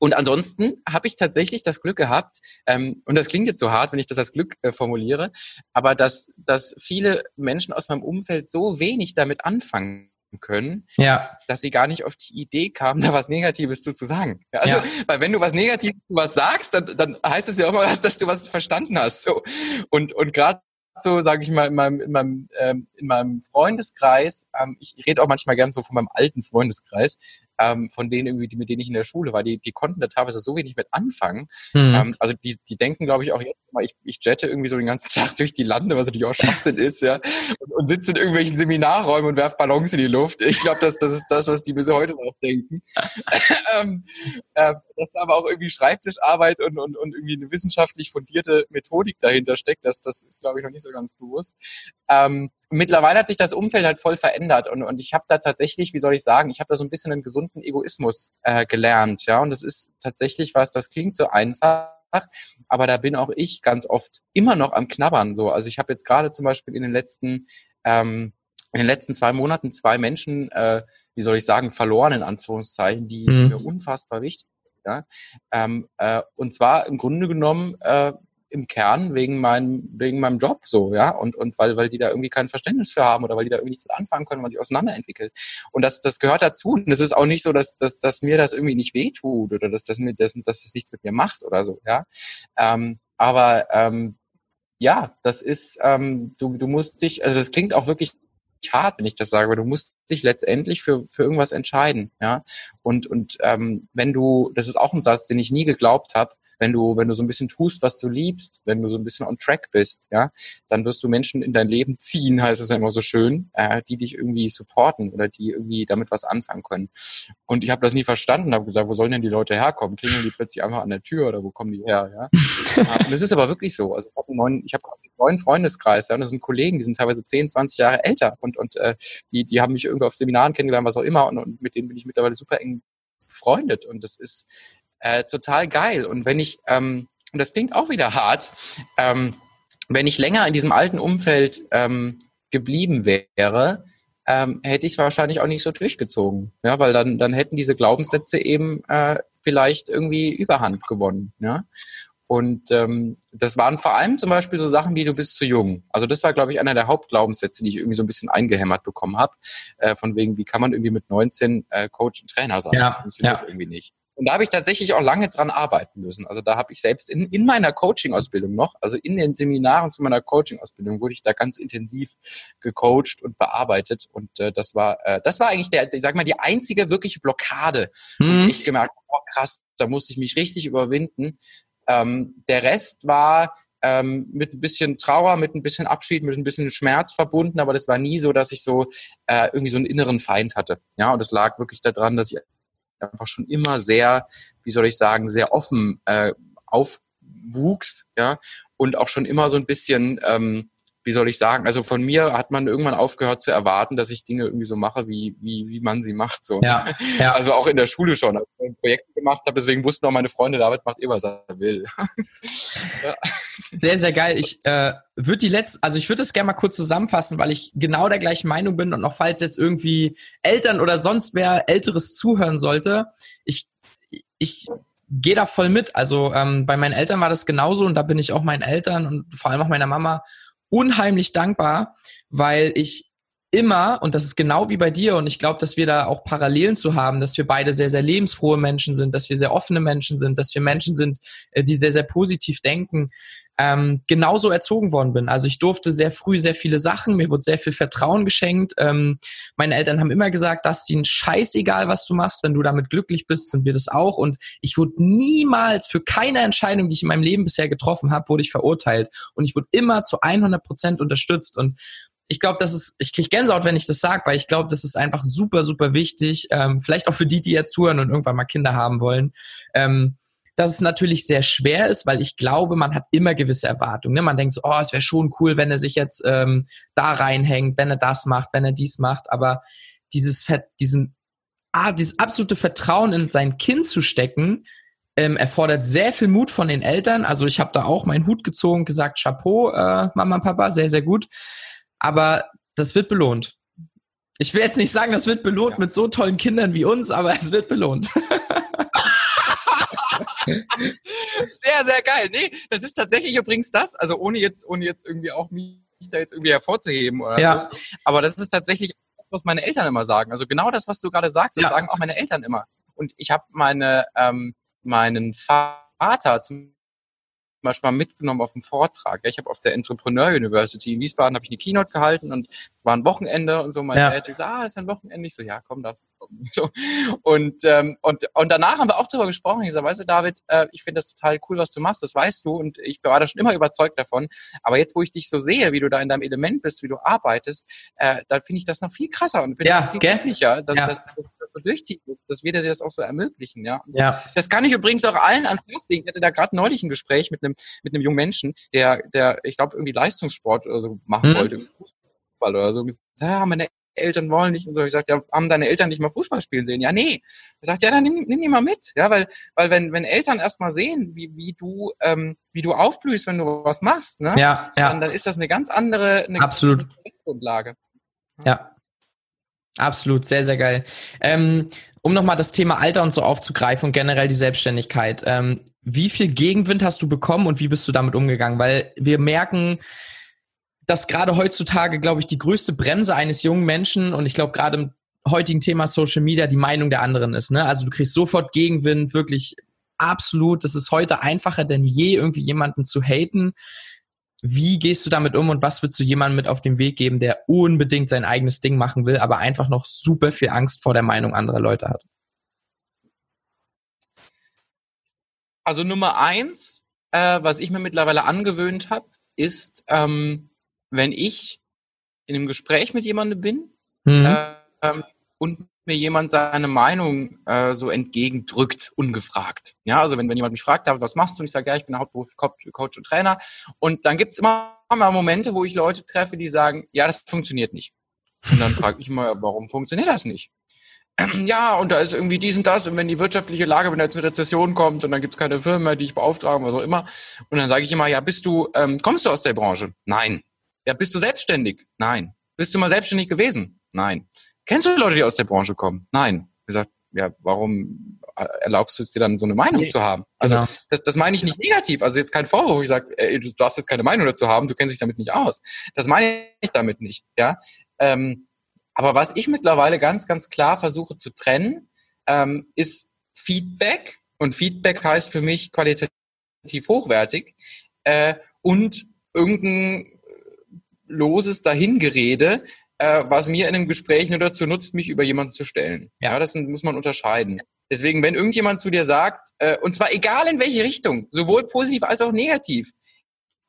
und ansonsten habe ich tatsächlich das Glück gehabt, ähm, und das klingt jetzt so hart, wenn ich das als Glück äh, formuliere, aber dass, dass viele Menschen aus meinem Umfeld so wenig damit anfangen können, ja. dass sie gar nicht auf die Idee kamen, da was Negatives zu, zu sagen. Also, ja. weil wenn du was Negatives was sagst, dann, dann heißt es ja auch mal, dass du was verstanden hast. So. Und, und gerade so, sage ich mal, in meinem, in meinem, ähm, in meinem Freundeskreis, ähm, ich rede auch manchmal gern so von meinem alten Freundeskreis, ähm, von denen irgendwie, die, mit denen ich in der Schule war, die, die konnten da teilweise so wenig mit anfangen. Mhm. Ähm, also die, die denken, glaube ich, auch jetzt mal, ich, ich jette irgendwie so den ganzen Tag durch die Lande, was natürlich auch Schwachsinn ist, ja, und, und sitze in irgendwelchen Seminarräumen und werf Ballons in die Luft. Ich glaube, das, das ist das, was die bis heute noch denken. ähm, äh, dass aber auch irgendwie Schreibtischarbeit und, und, und irgendwie eine wissenschaftlich fundierte Methodik dahinter steckt, das, das ist, glaube ich, noch nicht so ganz bewusst. Ähm, mittlerweile hat sich das Umfeld halt voll verändert und, und ich habe da tatsächlich, wie soll ich sagen, ich habe da so ein bisschen einen gesunden Egoismus äh, gelernt, ja, und das ist tatsächlich was, das klingt so einfach, aber da bin auch ich ganz oft immer noch am Knabbern so. Also ich habe jetzt gerade zum Beispiel in den letzten ähm, in den letzten zwei Monaten zwei Menschen, äh, wie soll ich sagen, verloren in Anführungszeichen, die mhm. mir unfassbar wichtig sind. Ja? Ähm, äh, und zwar im Grunde genommen äh, im Kern wegen meinem, wegen meinem Job so, ja, und, und weil, weil die da irgendwie kein Verständnis für haben oder weil die da irgendwie nichts mit anfangen können, weil sich auseinanderentwickelt. Und das, das gehört dazu. Und es ist auch nicht so, dass, dass, dass mir das irgendwie nicht wehtut oder dass, dass mir das, dass das nichts mit mir macht oder so, ja. Ähm, aber ähm, ja, das ist, ähm, du, du musst dich, also das klingt auch wirklich hart, wenn ich das sage, aber du musst dich letztendlich für, für irgendwas entscheiden, ja. Und, und ähm, wenn du, das ist auch ein Satz, den ich nie geglaubt habe, wenn du, wenn du so ein bisschen tust, was du liebst, wenn du so ein bisschen on track bist, ja, dann wirst du Menschen in dein Leben ziehen, heißt es ja immer so schön, äh, die dich irgendwie supporten oder die irgendwie damit was anfangen können. Und ich habe das nie verstanden, habe gesagt, wo sollen denn die Leute herkommen? Klingeln die plötzlich einfach an der Tür oder wo kommen die her? Ja? und es ist aber wirklich so. Also ich habe einen neuen, ich habe einen neuen Freundeskreis, ja, und das sind Kollegen, die sind teilweise 10, 20 Jahre älter und, und äh, die, die haben mich irgendwie auf Seminaren kennengelernt, was auch immer, und, und mit denen bin ich mittlerweile super eng befreundet. Und das ist, äh, total geil. Und wenn ich, ähm, und das klingt auch wieder hart, ähm, wenn ich länger in diesem alten Umfeld ähm, geblieben wäre, ähm, hätte ich es wahrscheinlich auch nicht so durchgezogen. Ja, weil dann, dann hätten diese Glaubenssätze eben äh, vielleicht irgendwie Überhand gewonnen. Ja. Und ähm, das waren vor allem zum Beispiel so Sachen wie du bist zu jung. Also das war, glaube ich, einer der Hauptglaubenssätze, die ich irgendwie so ein bisschen eingehämmert bekommen habe. Äh, von wegen, wie kann man irgendwie mit 19 äh, Coach und Trainer sein? Ja, das funktioniert ja. irgendwie nicht. Und da habe ich tatsächlich auch lange dran arbeiten müssen. Also da habe ich selbst in, in meiner Coaching-Ausbildung noch, also in den Seminaren zu meiner Coaching-Ausbildung, wurde ich da ganz intensiv gecoacht und bearbeitet. Und äh, das war, äh, das war eigentlich der, ich sag mal, die einzige wirkliche Blockade, wo ich gemerkt habe, oh krass, da musste ich mich richtig überwinden. Ähm, der Rest war ähm, mit ein bisschen Trauer, mit ein bisschen Abschied, mit ein bisschen Schmerz verbunden, aber das war nie so, dass ich so äh, irgendwie so einen inneren Feind hatte. Ja, und es lag wirklich daran, dass ich einfach schon immer sehr, wie soll ich sagen, sehr offen äh, aufwuchs, ja, und auch schon immer so ein bisschen, ähm, wie soll ich sagen, also von mir hat man irgendwann aufgehört zu erwarten, dass ich Dinge irgendwie so mache, wie, wie, wie man sie macht. So. Ja, ja. Also auch in der Schule schon, als ich Projekte gemacht habe, deswegen wussten auch meine Freunde, David macht eh, was er will. ja. Sehr, sehr geil. Ich äh, würde die letzte, also ich würde das gerne mal kurz zusammenfassen, weil ich genau der gleichen Meinung bin und noch falls jetzt irgendwie Eltern oder sonst wer Älteres zuhören sollte, ich, ich gehe da voll mit. Also ähm, bei meinen Eltern war das genauso und da bin ich auch meinen Eltern und vor allem auch meiner Mama unheimlich dankbar, weil ich immer, und das ist genau wie bei dir, und ich glaube, dass wir da auch Parallelen zu haben, dass wir beide sehr, sehr lebensfrohe Menschen sind, dass wir sehr offene Menschen sind, dass wir Menschen sind, äh, die sehr, sehr positiv denken, ähm, genauso erzogen worden bin. Also ich durfte sehr früh sehr viele Sachen, mir wurde sehr viel Vertrauen geschenkt. Ähm, meine Eltern haben immer gesagt, dass ihnen scheißegal, was du machst, wenn du damit glücklich bist, sind wir das auch. Und ich wurde niemals für keine Entscheidung, die ich in meinem Leben bisher getroffen habe, wurde ich verurteilt. Und ich wurde immer zu 100 Prozent unterstützt. Und ich glaube, das ist, ich kriege Gänsehaut, wenn ich das sage, weil ich glaube, das ist einfach super, super wichtig. Ähm, vielleicht auch für die, die jetzt zuhören und irgendwann mal Kinder haben wollen. Ähm, dass es natürlich sehr schwer ist, weil ich glaube, man hat immer gewisse Erwartungen. Ne? Man denkt so, oh, es wäre schon cool, wenn er sich jetzt ähm, da reinhängt, wenn er das macht, wenn er dies macht. Aber dieses, diesen, ah, dieses absolute Vertrauen in sein Kind zu stecken, ähm, erfordert sehr viel Mut von den Eltern. Also ich habe da auch meinen Hut gezogen, gesagt, Chapeau, äh, Mama, Papa, sehr, sehr gut. Aber das wird belohnt. Ich will jetzt nicht sagen, das wird belohnt ja. mit so tollen Kindern wie uns, aber es wird belohnt. sehr, sehr geil. Nee, das ist tatsächlich übrigens das, also ohne jetzt, ohne jetzt irgendwie auch mich da jetzt irgendwie hervorzuheben oder ja. so. Aber das ist tatsächlich das, was meine Eltern immer sagen. Also genau das, was du gerade sagst, das ja. sagen auch meine Eltern immer. Und ich habe meine, ähm, meinen Vater zum Beispiel mal mitgenommen auf einen Vortrag. Ich habe auf der Entrepreneur University in Wiesbaden habe ich eine Keynote gehalten und es war ein Wochenende und so. Mein ja. Dad so, ah, ist ein Wochenende. Ich so, ja, komm, das So. Und, ähm, und, und danach haben wir auch darüber gesprochen. Ich so, weißt du, David, äh, ich finde das total cool, was du machst. Das weißt du und ich war da schon immer überzeugt davon. Aber jetzt, wo ich dich so sehe, wie du da in deinem Element bist, wie du arbeitest, äh, da finde ich das noch viel krasser und bin ja, viel glücklicher, dass, ja. dass, dass, dass das so durchzieht, dass, dass wir das auch so ermöglichen. Ja. ja. Das kann ich übrigens auch allen ans Herz legen. Ich hatte da gerade neulich ein Gespräch mit einem mit einem jungen Menschen, der, der, ich glaube, irgendwie Leistungssport oder so machen mhm. wollte, Fußball oder so. Ja, meine Eltern wollen nicht und so. Ich sage, ja, haben deine Eltern nicht mal Fußball spielen sehen? Ja, nee. Er sagt, ja, dann nimm, nimm die mal mit. Ja, weil, weil wenn, wenn Eltern erstmal sehen, wie, wie du, ähm, wie du aufblühst, wenn du was machst, ne? Ja, ja. Dann, dann ist das eine ganz andere, eine Absolut. Grundlage. Ja. Absolut, sehr, sehr geil. Ähm, um nochmal das Thema Alter und so aufzugreifen und generell die Selbstständigkeit. Ähm, wie viel Gegenwind hast du bekommen und wie bist du damit umgegangen? Weil wir merken, dass gerade heutzutage, glaube ich, die größte Bremse eines jungen Menschen und ich glaube gerade im heutigen Thema Social Media die Meinung der anderen ist. Ne? Also du kriegst sofort Gegenwind, wirklich absolut. Das ist heute einfacher denn je, irgendwie jemanden zu haten. Wie gehst du damit um und was würdest du jemandem mit auf den Weg geben, der unbedingt sein eigenes Ding machen will, aber einfach noch super viel Angst vor der Meinung anderer Leute hat? Also Nummer eins, äh, was ich mir mittlerweile angewöhnt habe, ist, ähm, wenn ich in einem Gespräch mit jemandem bin mhm. äh, und mir jemand seine Meinung äh, so entgegendrückt, ungefragt. Ja, also wenn, wenn jemand mich fragt, David, was machst du? Und ich sage, ja, ich bin Hauptberuf Coach, und Trainer. Und dann gibt's immer mal Momente, wo ich Leute treffe, die sagen, ja, das funktioniert nicht. Und dann frage ich immer, warum funktioniert das nicht? ja, und da ist irgendwie dies und das und wenn die wirtschaftliche Lage, wenn da jetzt eine Rezession kommt und dann gibt's keine Firmen mehr, die ich beauftragen, was auch immer. Und dann sage ich immer, ja, bist du, ähm, kommst du aus der Branche? Nein. Ja, bist du selbstständig? Nein. Bist du mal selbstständig gewesen? Nein. Kennst du Leute, die aus der Branche kommen? Nein. Ich gesagt, ja, warum äh, erlaubst du es dir dann so eine Meinung nee. zu haben? Also genau. das, das meine ich nicht negativ. Also jetzt kein Vorwurf, ich sage, du darfst jetzt keine Meinung dazu haben, du kennst dich damit nicht aus. Das meine ich damit nicht. Ja. Ähm, aber was ich mittlerweile ganz, ganz klar versuche zu trennen, ähm, ist Feedback. Und Feedback heißt für mich qualitativ hochwertig äh, und irgendein loses Dahingerede, äh, was mir in einem Gespräch nur dazu nutzt, mich über jemanden zu stellen. Ja, ja das muss man unterscheiden. Deswegen, wenn irgendjemand zu dir sagt, äh, und zwar egal in welche Richtung, sowohl positiv als auch negativ,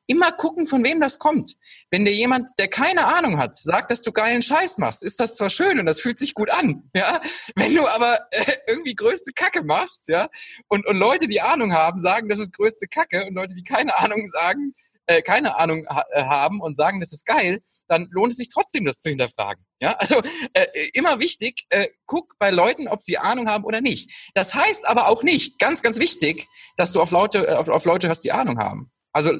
immer gucken, von wem das kommt. Wenn dir jemand, der keine Ahnung hat, sagt, dass du geilen Scheiß machst, ist das zwar schön und das fühlt sich gut an, ja. Wenn du aber äh, irgendwie größte Kacke machst, ja, und, und Leute, die Ahnung haben, sagen, das ist größte Kacke und Leute, die keine Ahnung sagen, äh, keine Ahnung ha äh, haben und sagen, das ist geil, dann lohnt es sich trotzdem, das zu hinterfragen. Ja, also äh, immer wichtig, äh, guck bei Leuten, ob sie Ahnung haben oder nicht. Das heißt aber auch nicht, ganz, ganz wichtig, dass du auf Leute, äh, auf, auf Leute hörst, die Ahnung haben. Also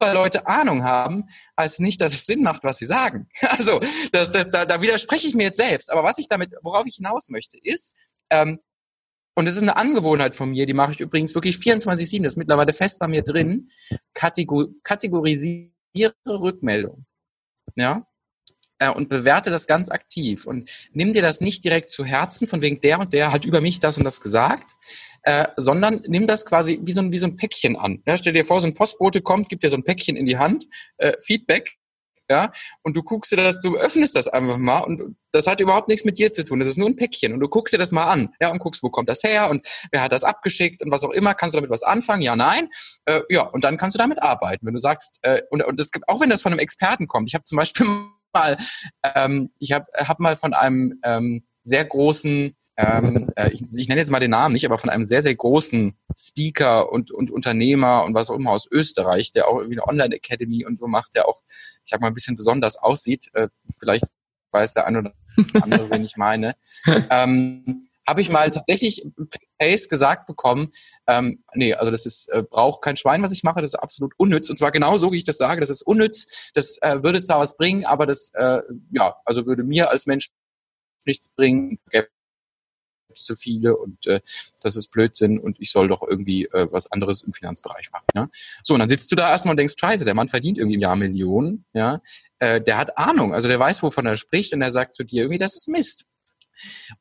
weil Leute Ahnung haben, heißt nicht, dass es Sinn macht, was sie sagen. Also das, das, da, da widerspreche ich mir jetzt selbst. Aber was ich damit, worauf ich hinaus möchte, ist, ähm, und das ist eine Angewohnheit von mir, die mache ich übrigens wirklich 24-7, das ist mittlerweile fest bei mir drin, Kategor kategorisiere Rückmeldung. Ja, äh, und bewerte das ganz aktiv und nimm dir das nicht direkt zu Herzen, von wegen der und der hat über mich das und das gesagt, äh, sondern nimm das quasi wie so ein, wie so ein Päckchen an. Ja, stell dir vor, so ein Postbote kommt, gibt dir so ein Päckchen in die Hand, äh, Feedback, ja, und du guckst dir das, du öffnest das einfach mal und das hat überhaupt nichts mit dir zu tun. Das ist nur ein Päckchen und du guckst dir das mal an, ja, und guckst, wo kommt das her und wer hat das abgeschickt und was auch immer. Kannst du damit was anfangen? Ja, nein. Äh, ja, und dann kannst du damit arbeiten. Wenn du sagst, äh, und, und das gibt, auch wenn das von einem Experten kommt. Ich habe zum Beispiel mal, ähm, ich habe hab mal von einem ähm, sehr großen, ähm, äh, ich, ich nenne jetzt mal den Namen nicht, aber von einem sehr, sehr großen Speaker und, und Unternehmer und was auch immer aus Österreich, der auch irgendwie eine Online-Academy und so macht, der auch, ich sag mal, ein bisschen besonders aussieht. Äh, vielleicht weiß der eine oder andere, wen ich meine. Ähm, habe ich mal tatsächlich Pace gesagt bekommen, ähm, nee, also das ist, äh, braucht kein Schwein, was ich mache, das ist absolut unnütz. Und zwar genau so, wie ich das sage, das ist unnütz, das äh, würde zwar was bringen, aber das, äh, ja, also würde mir als Mensch nichts bringen, gäbe zu viele und äh, das ist Blödsinn und ich soll doch irgendwie äh, was anderes im Finanzbereich machen. Ja? So, und dann sitzt du da erstmal und denkst, scheiße, der Mann verdient irgendwie im Jahr Millionen, ja, äh, der hat Ahnung, also der weiß, wovon er spricht und er sagt zu dir irgendwie, das ist Mist.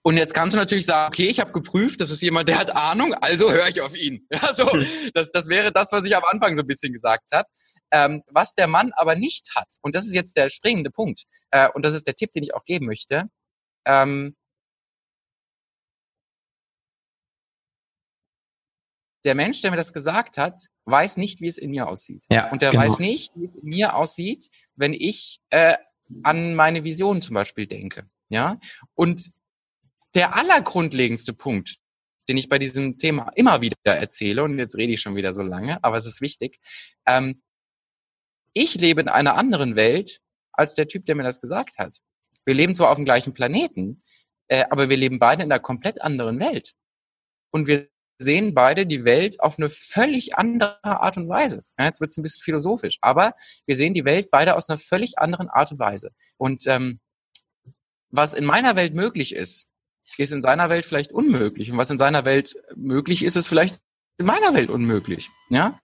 Und jetzt kannst du natürlich sagen, okay, ich habe geprüft, das ist jemand, der hat Ahnung, also höre ich auf ihn. Ja, so, hm. das, das wäre das, was ich am Anfang so ein bisschen gesagt habe. Ähm, was der Mann aber nicht hat, und das ist jetzt der springende Punkt, äh, und das ist der Tipp, den ich auch geben möchte, ähm, der Mensch, der mir das gesagt hat, weiß nicht, wie es in mir aussieht. Ja, und der genau. weiß nicht, wie es in mir aussieht, wenn ich äh, an meine Vision zum Beispiel denke. Ja, und der allergrundlegendste Punkt, den ich bei diesem Thema immer wieder erzähle, und jetzt rede ich schon wieder so lange, aber es ist wichtig, ähm, ich lebe in einer anderen Welt als der Typ, der mir das gesagt hat. Wir leben zwar auf dem gleichen Planeten, äh, aber wir leben beide in einer komplett anderen Welt. Und wir sehen beide die Welt auf eine völlig andere Art und Weise. Ja, jetzt wird es ein bisschen philosophisch, aber wir sehen die Welt beide aus einer völlig anderen Art und Weise. Und ähm, was in meiner Welt möglich ist, ist in seiner Welt vielleicht unmöglich. Und was in seiner Welt möglich ist, ist vielleicht in meiner Welt unmöglich. Ja?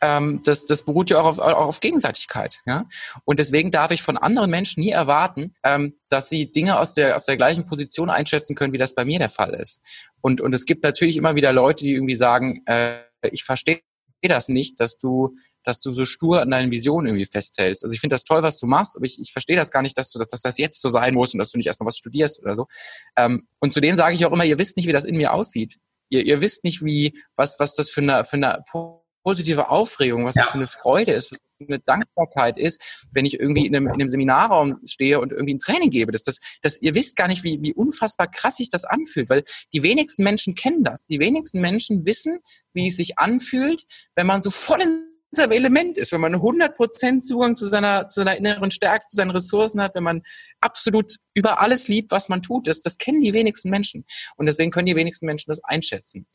Ähm, das, das beruht ja auch auf, auch auf Gegenseitigkeit. Ja? Und deswegen darf ich von anderen Menschen nie erwarten, ähm, dass sie Dinge aus der, aus der gleichen Position einschätzen können, wie das bei mir der Fall ist. Und, und es gibt natürlich immer wieder Leute, die irgendwie sagen, äh, ich verstehe das nicht, dass du, dass du so stur an deinen Visionen irgendwie festhältst. Also ich finde das toll, was du machst, aber ich, ich verstehe das gar nicht, dass du, dass, dass das jetzt so sein muss und dass du nicht erstmal was studierst oder so. Ähm, und zu denen sage ich auch immer, ihr wisst nicht, wie das in mir aussieht. Ihr, ihr wisst nicht, wie, was, was das für eine, für eine positive Aufregung, was ja. das für eine Freude ist, was das für eine Dankbarkeit ist, wenn ich irgendwie in einem, in einem Seminarraum stehe und irgendwie ein Training gebe. Das, das, das, ihr wisst gar nicht, wie, wie unfassbar krass sich das anfühlt, weil die wenigsten Menschen kennen das. Die wenigsten Menschen wissen, wie es sich anfühlt, wenn man so voll in seinem Element ist, wenn man 100% Zugang zu seiner, zu seiner inneren Stärke, zu seinen Ressourcen hat, wenn man absolut über alles liebt, was man tut, das, das kennen die wenigsten Menschen. Und deswegen können die wenigsten Menschen das einschätzen.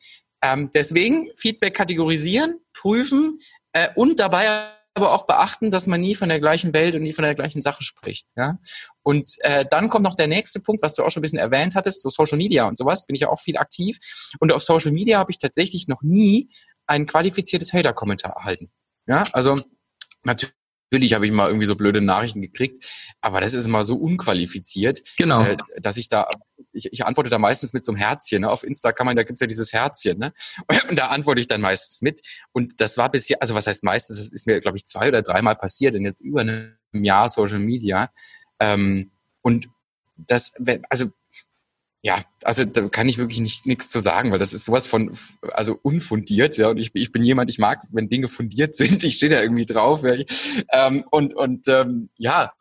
Ähm, deswegen Feedback kategorisieren, prüfen äh, und dabei aber auch beachten, dass man nie von der gleichen Welt und nie von der gleichen Sache spricht. Ja? Und äh, dann kommt noch der nächste Punkt, was du auch schon ein bisschen erwähnt hattest, so Social Media und sowas, bin ich ja auch viel aktiv. Und auf Social Media habe ich tatsächlich noch nie ein qualifiziertes Hater-Kommentar erhalten. Ja, also natürlich Natürlich habe ich mal irgendwie so blöde Nachrichten gekriegt, aber das ist immer so unqualifiziert, genau. äh, dass ich da, ich, ich antworte da meistens mit so einem Herzchen. Ne? Auf Insta kann man, da gibt's ja dieses Herzchen, ne? Und da antworte ich dann meistens mit. Und das war bisher, also was heißt meistens, das ist mir, glaube ich, zwei oder dreimal passiert in jetzt über einem Jahr Social Media. Ähm, und das, also ja, also da kann ich wirklich nicht nichts zu sagen, weil das ist sowas von also unfundiert, ja. Und ich, ich bin jemand, ich mag, wenn Dinge fundiert sind, ich stehe da irgendwie drauf. Ja, ähm, und und ähm, ja,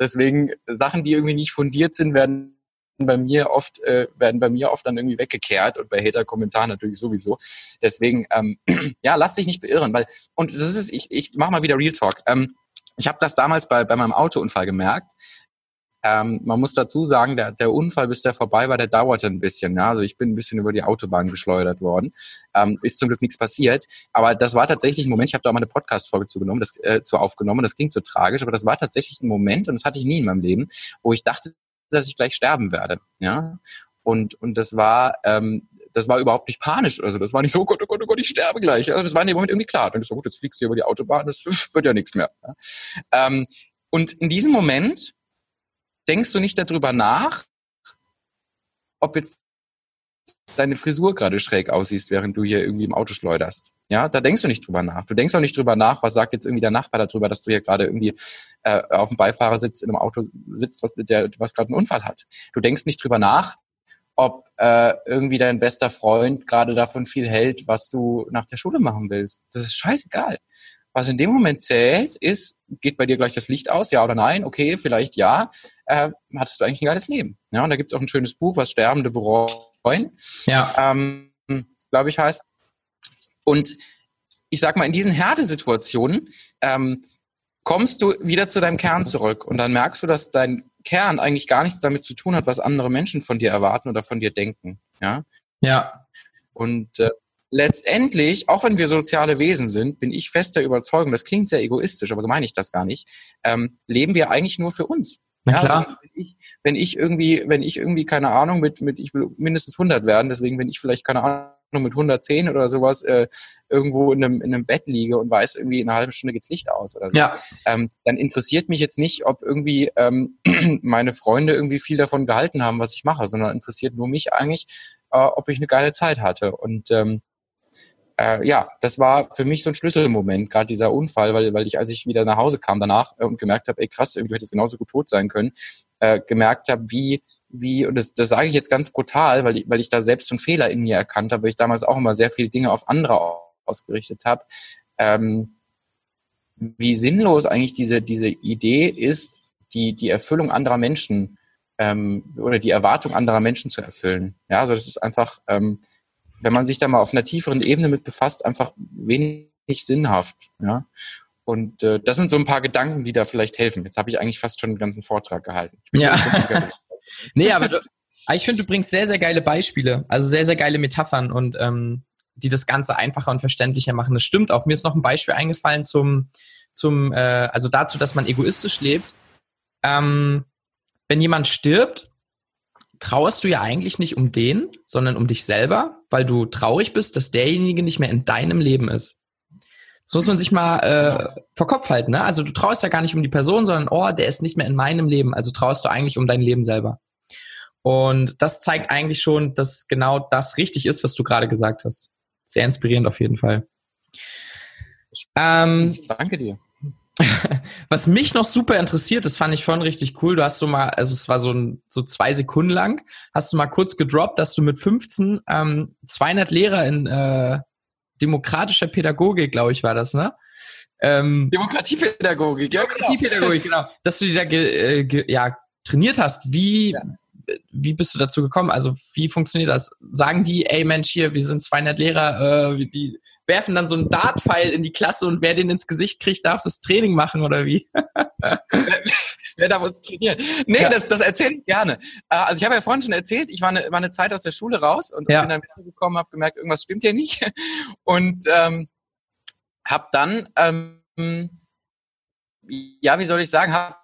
deswegen Sachen, die irgendwie nicht fundiert sind, werden bei mir oft äh, werden bei mir oft dann irgendwie weggekehrt und bei Hater-Kommentaren natürlich sowieso. Deswegen ähm, ja, lass dich nicht beirren, weil und das ist ich ich mach mal wieder Real Talk. Ähm, ich habe das damals bei bei meinem Autounfall gemerkt. Ähm, man muss dazu sagen, der, der Unfall, bis der vorbei war, der dauerte ein bisschen. Ja? Also ich bin ein bisschen über die Autobahn geschleudert worden. Ähm, ist zum Glück nichts passiert. Aber das war tatsächlich ein Moment, ich habe da auch mal eine Podcast-Folge zugenommen, das, äh, zu aufgenommen. Das klingt so tragisch, aber das war tatsächlich ein Moment, und das hatte ich nie in meinem Leben, wo ich dachte, dass ich gleich sterben werde. Ja? Und, und das war, ähm, das war überhaupt nicht panisch oder so. Das war nicht so, oh Gott, oh Gott, oh Gott, ich sterbe gleich. Also das war in dem Moment irgendwie klar. Dann ist so gut, jetzt fliegst du über die Autobahn, das wird ja nichts mehr. Ähm, und in diesem Moment denkst du nicht darüber nach, ob jetzt deine Frisur gerade schräg aussiehst, während du hier irgendwie im Auto schleuderst. Ja, da denkst du nicht drüber nach. Du denkst auch nicht drüber nach, was sagt jetzt irgendwie der Nachbar darüber, dass du hier gerade irgendwie äh, auf dem Beifahrersitz in einem Auto sitzt, was, der, was gerade einen Unfall hat. Du denkst nicht drüber nach, ob äh, irgendwie dein bester Freund gerade davon viel hält, was du nach der Schule machen willst. Das ist scheißegal. Was in dem Moment zählt, ist, geht bei dir gleich das Licht aus, ja oder nein? Okay, vielleicht ja. Äh, hattest du eigentlich ein geiles Leben. Ja, und da gibt es auch ein schönes Buch, was Sterbende bereuen. Ja. Ähm, glaube ich, heißt. Und ich sag mal, in diesen Härtesituationen ähm, kommst du wieder zu deinem Kern zurück und dann merkst du, dass dein Kern eigentlich gar nichts damit zu tun hat, was andere Menschen von dir erwarten oder von dir denken. Ja. Ja. Und äh, letztendlich, auch wenn wir soziale Wesen sind, bin ich fest der Überzeugung, das klingt sehr egoistisch, aber so meine ich das gar nicht, ähm, leben wir eigentlich nur für uns. Na klar. Ja, also wenn, ich, wenn ich irgendwie, wenn ich irgendwie keine Ahnung mit mit ich will mindestens 100 werden, deswegen wenn ich vielleicht keine Ahnung mit 110 oder sowas äh, irgendwo in einem, in einem Bett liege und weiß irgendwie in einer halben Stunde geht's Licht aus oder so, ja. ähm, dann interessiert mich jetzt nicht, ob irgendwie ähm, meine Freunde irgendwie viel davon gehalten haben, was ich mache, sondern interessiert nur mich eigentlich, äh, ob ich eine geile Zeit hatte und ähm, äh, ja, das war für mich so ein Schlüsselmoment, gerade dieser Unfall, weil, weil ich, als ich wieder nach Hause kam danach äh, und gemerkt habe, ey krass, irgendwie hätte es genauso gut tot sein können, äh, gemerkt habe, wie, wie, und das, das sage ich jetzt ganz brutal, weil ich, weil ich da selbst einen Fehler in mir erkannt habe, weil ich damals auch immer sehr viele Dinge auf andere ausgerichtet habe, ähm, wie sinnlos eigentlich diese, diese Idee ist, die, die Erfüllung anderer Menschen ähm, oder die Erwartung anderer Menschen zu erfüllen. Ja, also das ist einfach, ähm, wenn man sich da mal auf einer tieferen Ebene mit befasst, einfach wenig sinnhaft. Ja? Und äh, das sind so ein paar Gedanken, die da vielleicht helfen. Jetzt habe ich eigentlich fast schon den ganzen Vortrag gehalten. ja. nee, aber du, ich finde, du bringst sehr, sehr geile Beispiele, also sehr, sehr geile Metaphern und ähm, die das Ganze einfacher und verständlicher machen. Das stimmt auch. Mir ist noch ein Beispiel eingefallen zum, zum äh, also dazu, dass man egoistisch lebt. Ähm, wenn jemand stirbt, trauerst du ja eigentlich nicht um den, sondern um dich selber, weil du traurig bist, dass derjenige nicht mehr in deinem Leben ist. Das muss man sich mal äh, vor Kopf halten. Ne? Also du trauerst ja gar nicht um die Person, sondern, oh, der ist nicht mehr in meinem Leben. Also trauerst du eigentlich um dein Leben selber. Und das zeigt eigentlich schon, dass genau das richtig ist, was du gerade gesagt hast. Sehr inspirierend auf jeden Fall. Ähm, Danke dir. Was mich noch super interessiert, das fand ich vorhin richtig cool. Du hast so mal, also es war so, ein, so zwei Sekunden lang, hast du mal kurz gedroppt, dass du mit 15 ähm, 200 Lehrer in äh, demokratischer Pädagogik, glaube ich, war das, ne? Ähm, Demokratiepädagogik, ja, Demokratiepädagogik, genau. genau. Dass du die da ge, äh, ge, ja, trainiert hast. Wie, ja. Wie bist du dazu gekommen? Also wie funktioniert das? Sagen die, ey Mensch, hier, wir sind 200 Lehrer, äh, die werfen dann so einen Dartpfeil in die Klasse und wer den ins Gesicht kriegt, darf das Training machen oder wie? wer darf uns trainieren? Nee, ja. das, das erzähle ich gerne. Äh, also ich habe ja vorhin schon erzählt, ich war eine, war eine Zeit aus der Schule raus und ja. bin dann wiedergekommen, habe gemerkt, irgendwas stimmt hier nicht. Und ähm, habe dann, ähm, ja, wie soll ich sagen, habe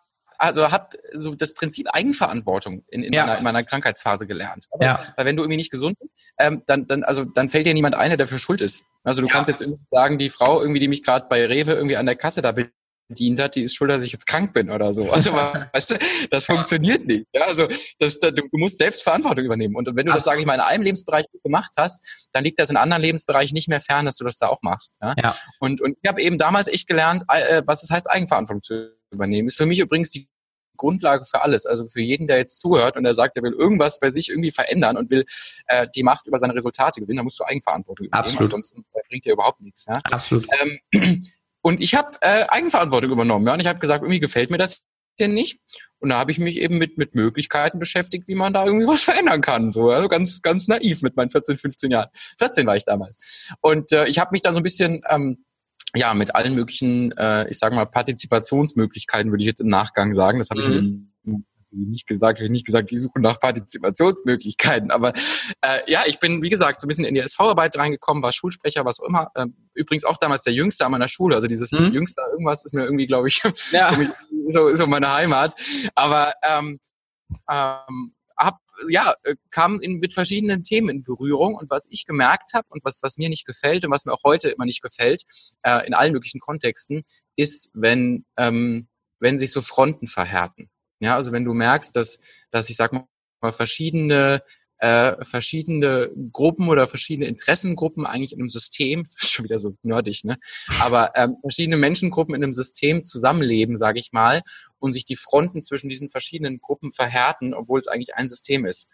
also habe so das Prinzip Eigenverantwortung in, in, ja. meiner, in meiner Krankheitsphase gelernt. ja. Weil wenn du irgendwie nicht gesund bist, ähm, dann, dann, also, dann fällt dir niemand ein, der dafür schuld ist. Also du ja. kannst jetzt irgendwie sagen, die Frau irgendwie, die mich gerade bei Rewe irgendwie an der Kasse da bedient hat, die ist schuld, dass ich jetzt krank bin oder so. Also weißt du, das funktioniert nicht. Ja, also das, du, du musst selbst Verantwortung übernehmen. Und wenn du das, sage ich mal, in einem Lebensbereich gemacht hast, dann liegt das in anderen Lebensbereichen nicht mehr fern, dass du das da auch machst. Ja? ja. Und, und ich habe eben damals echt gelernt, äh, was es heißt, Eigenverantwortung zu übernehmen. Ist für mich übrigens die Grundlage für alles. Also für jeden, der jetzt zuhört und der sagt, er will irgendwas bei sich irgendwie verändern und will äh, die Macht über seine Resultate gewinnen, dann musst du Eigenverantwortung übernehmen. Absolut. Ansonsten bringt dir überhaupt nichts. Ja? Absolut. Ähm, und ich habe äh, Eigenverantwortung übernommen. Ja? Und ich habe gesagt, irgendwie gefällt mir das nicht. Und da habe ich mich eben mit, mit Möglichkeiten beschäftigt, wie man da irgendwie was verändern kann. So, also ganz, ganz naiv mit meinen 14, 15 Jahren. 14 war ich damals. Und äh, ich habe mich da so ein bisschen ähm, ja, mit allen möglichen, äh, ich sage mal, Partizipationsmöglichkeiten, würde ich jetzt im Nachgang sagen. Das habe mhm. ich nicht gesagt, ich nicht gesagt, ich suche nach Partizipationsmöglichkeiten. Aber äh, ja, ich bin, wie gesagt, so ein bisschen in die SV-Arbeit reingekommen, war Schulsprecher, was auch immer. Äh, übrigens auch damals der Jüngste an meiner Schule. Also dieses mhm. Jüngste irgendwas ist mir irgendwie, glaube ich, ja. so, so meine Heimat. Aber ähm, ähm, ja, kam in, mit verschiedenen Themen in Berührung und was ich gemerkt habe und was, was mir nicht gefällt und was mir auch heute immer nicht gefällt, äh, in allen möglichen Kontexten, ist, wenn, ähm, wenn sich so Fronten verhärten. Ja, also wenn du merkst, dass, dass ich sag mal, verschiedene äh, verschiedene Gruppen oder verschiedene Interessengruppen eigentlich in einem System, schon wieder so nerdig, ne? Aber ähm, verschiedene Menschengruppen in einem System zusammenleben, sage ich mal, und sich die Fronten zwischen diesen verschiedenen Gruppen verhärten, obwohl es eigentlich ein System ist.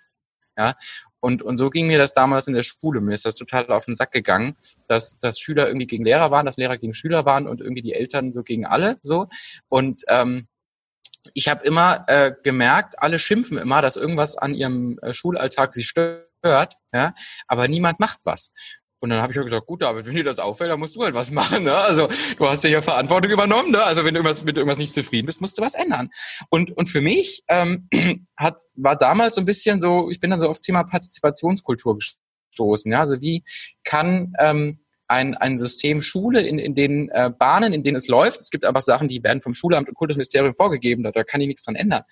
Ja, und, und so ging mir das damals in der Schule. Mir ist das total auf den Sack gegangen, dass, dass Schüler irgendwie gegen Lehrer waren, dass Lehrer gegen Schüler waren und irgendwie die Eltern so gegen alle so. Und ähm, ich habe immer äh, gemerkt, alle schimpfen immer, dass irgendwas an ihrem äh, Schulalltag sie stört, ja, aber niemand macht was. Und dann habe ich auch gesagt, gut, David, wenn dir das auffällt, dann musst du halt was machen. Ne? Also du hast ja hier Verantwortung übernommen. Ne? Also wenn du irgendwas, mit irgendwas nicht zufrieden bist, musst du was ändern. Und, und für mich ähm, hat, war damals so ein bisschen so, ich bin dann so aufs Thema Partizipationskultur gestoßen. Ja? Also wie kann ähm, ein, ein System Schule in, in den äh, Bahnen, in denen es läuft. Es gibt einfach Sachen, die werden vom Schulamt und Kultusministerium vorgegeben, da, da kann ich nichts dran ändern.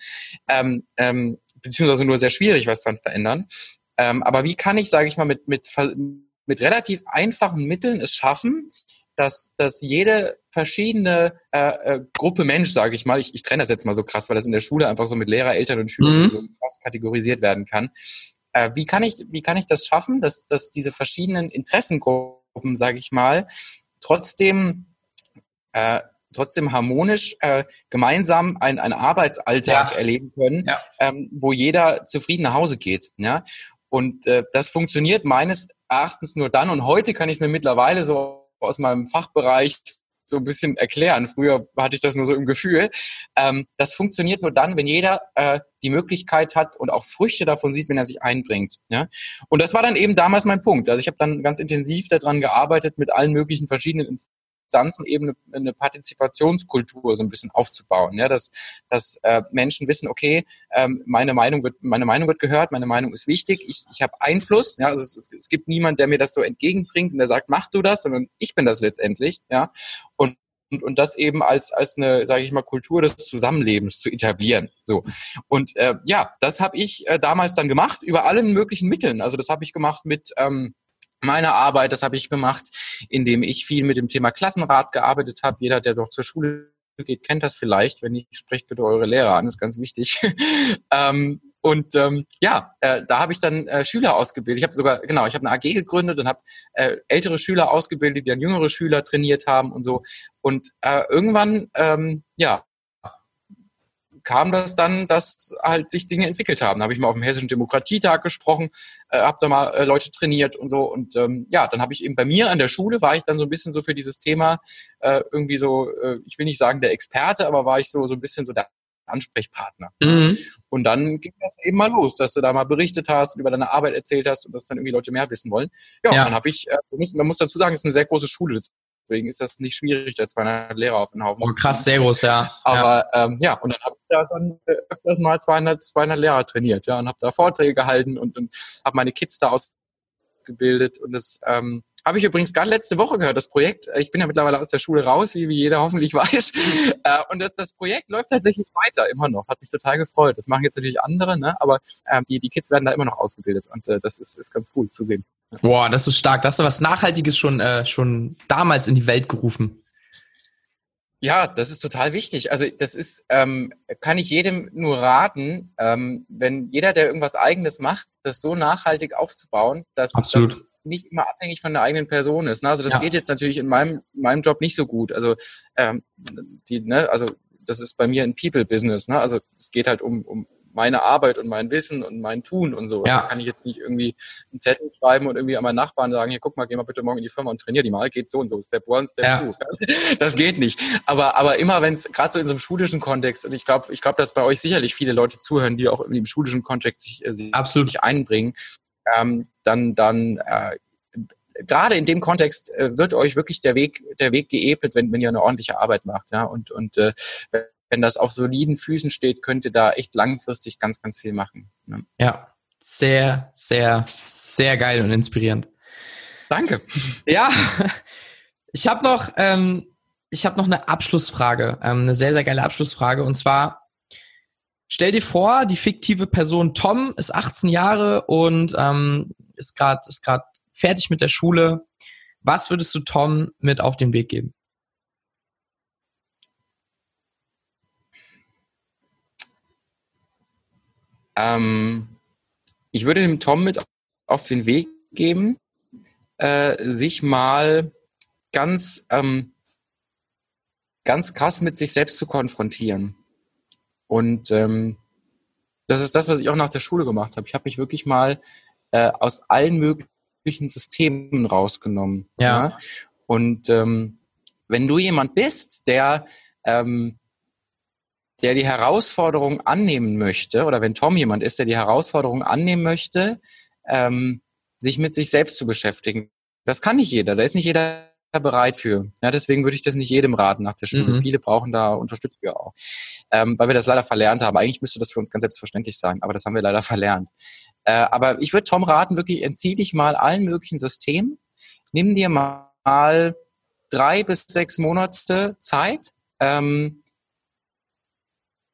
Ähm, ähm, beziehungsweise nur sehr schwierig was dran verändern. Ähm, aber wie kann ich, sage ich mal, mit, mit, mit relativ einfachen Mitteln es schaffen, dass, dass jede verschiedene äh, äh, Gruppe Mensch, sage ich mal, ich, ich trenne das jetzt mal so krass, weil das in der Schule einfach so mit Lehrer, Eltern und Schülern mhm. so krass kategorisiert werden kann. Äh, wie kann ich, wie kann ich das schaffen, dass, dass diese verschiedenen Interessengruppen Gruppen, sage ich mal, trotzdem äh, trotzdem harmonisch äh, gemeinsam ein, ein Arbeitsalltag ja. erleben können, ja. ähm, wo jeder zufrieden nach Hause geht. Ja? Und äh, das funktioniert meines Erachtens nur dann. Und heute kann ich mir mittlerweile so aus meinem Fachbereich so ein bisschen erklären. Früher hatte ich das nur so im Gefühl. Ähm, das funktioniert nur dann, wenn jeder äh, die Möglichkeit hat und auch Früchte davon sieht, wenn er sich einbringt. Ja? Und das war dann eben damals mein Punkt. Also ich habe dann ganz intensiv daran gearbeitet, mit allen möglichen verschiedenen Instanzen eben eine, eine Partizipationskultur so ein bisschen aufzubauen, ja, dass, dass äh, Menschen wissen, okay, ähm, meine Meinung wird, meine Meinung wird gehört, meine Meinung ist wichtig, ich, ich habe Einfluss, ja, also es, es, es gibt niemand, der mir das so entgegenbringt und der sagt, mach du das, sondern ich bin das letztendlich, ja, und und, und das eben als als eine, sage ich mal, Kultur des Zusammenlebens zu etablieren. So und äh, ja, das habe ich äh, damals dann gemacht über allen möglichen Mitteln. Also das habe ich gemacht mit ähm, meine Arbeit, das habe ich gemacht, indem ich viel mit dem Thema Klassenrat gearbeitet habe. Jeder, der doch zur Schule geht, kennt das vielleicht. Wenn nicht, sprecht bitte eure Lehrer an, ist ganz wichtig. ähm, und ähm, ja, äh, da habe ich dann äh, Schüler ausgebildet. Ich habe sogar, genau, ich habe eine AG gegründet und habe äh, ältere Schüler ausgebildet, die dann jüngere Schüler trainiert haben und so. Und äh, irgendwann, ähm, ja, kam das dann, dass halt sich Dinge entwickelt haben. Da habe ich mal auf dem Hessischen Demokratietag gesprochen, äh, habe da mal äh, Leute trainiert und so. Und ähm, ja, dann habe ich eben bei mir an der Schule, war ich dann so ein bisschen so für dieses Thema äh, irgendwie so, äh, ich will nicht sagen der Experte, aber war ich so, so ein bisschen so der Ansprechpartner. Mhm. Und dann ging das eben mal los, dass du da mal berichtet hast, über deine Arbeit erzählt hast und dass dann irgendwie Leute mehr wissen wollen. Ja, ja. dann habe ich, äh, man muss dazu sagen, es ist eine sehr große Schule. Deswegen ist das nicht schwierig, da 200 Lehrer auf den Haufen oh, krass, sehr groß, ja. Aber ja, ähm, ja und dann habe ich da dann äh, öfters mal 200, 200 Lehrer trainiert, ja, und habe da Vorträge gehalten und, und habe meine Kids da ausgebildet und das ähm, habe ich übrigens gerade letzte Woche gehört, das Projekt, äh, ich bin ja mittlerweile aus der Schule raus, wie, wie jeder hoffentlich weiß. Äh, und das, das Projekt läuft tatsächlich weiter, immer noch. Hat mich total gefreut. Das machen jetzt natürlich andere, ne? aber äh, die, die Kids werden da immer noch ausgebildet. Und äh, das ist, ist ganz cool zu sehen. Boah, das ist stark. Da hast du was Nachhaltiges schon, äh, schon damals in die Welt gerufen. Ja, das ist total wichtig. Also das ist, ähm, kann ich jedem nur raten, ähm, wenn jeder, der irgendwas Eigenes macht, das so nachhaltig aufzubauen, dass das nicht immer abhängig von der eigenen Person ist. Ne? Also das ja. geht jetzt natürlich in meinem, in meinem Job nicht so gut. Also ähm, die, ne, also das ist bei mir ein People-Business. Ne? Also es geht halt um, um meine Arbeit und mein Wissen und mein Tun und so. Ja. Da kann ich jetzt nicht irgendwie einen Zettel schreiben und irgendwie an meinen Nachbarn sagen, hier guck mal, geh mal bitte morgen in die Firma und trainier die mal, geht so und so, Step One, Step Ja. Two. Das geht nicht. Aber, aber immer wenn es, gerade so in so einem schulischen Kontext, und ich glaube, ich glaube, dass bei euch sicherlich viele Leute zuhören, die auch im schulischen Kontext sich, äh, sich Absolut. einbringen, ähm, dann, dann äh, gerade in dem Kontext äh, wird euch wirklich der Weg, der Weg geebnet, wenn, wenn ihr eine ordentliche Arbeit macht, ja. Und, und äh, wenn das auf soliden Füßen steht, könnt ihr da echt langfristig ganz, ganz viel machen. Ne? Ja. Sehr, sehr, sehr geil und inspirierend. Danke. Ja, ich habe noch, ähm, ich habe noch eine Abschlussfrage, ähm, eine sehr, sehr geile Abschlussfrage. Und zwar, stell dir vor, die fiktive Person Tom ist 18 Jahre und ähm, ist gerade ist grad fertig mit der Schule. Was würdest du Tom mit auf den Weg geben? Ähm, ich würde dem Tom mit auf den Weg geben, äh, sich mal ganz, ähm, ganz krass mit sich selbst zu konfrontieren. Und ähm, das ist das, was ich auch nach der Schule gemacht habe. Ich habe mich wirklich mal äh, aus allen möglichen Systemen rausgenommen. Ja. Und ähm, wenn du jemand bist, der ähm, der die Herausforderung annehmen möchte, oder wenn Tom jemand ist, der die Herausforderung annehmen möchte, ähm, sich mit sich selbst zu beschäftigen. Das kann nicht jeder, da ist nicht jeder bereit für. Ja, deswegen würde ich das nicht jedem raten nach der Schule. Mhm. Viele brauchen da Unterstützung auch. Ähm, weil wir das leider verlernt haben. Eigentlich müsste das für uns ganz selbstverständlich sein, aber das haben wir leider verlernt. Äh, aber ich würde Tom raten, wirklich entzieh dich mal allen möglichen Systemen. Nimm dir mal drei bis sechs Monate Zeit, ähm,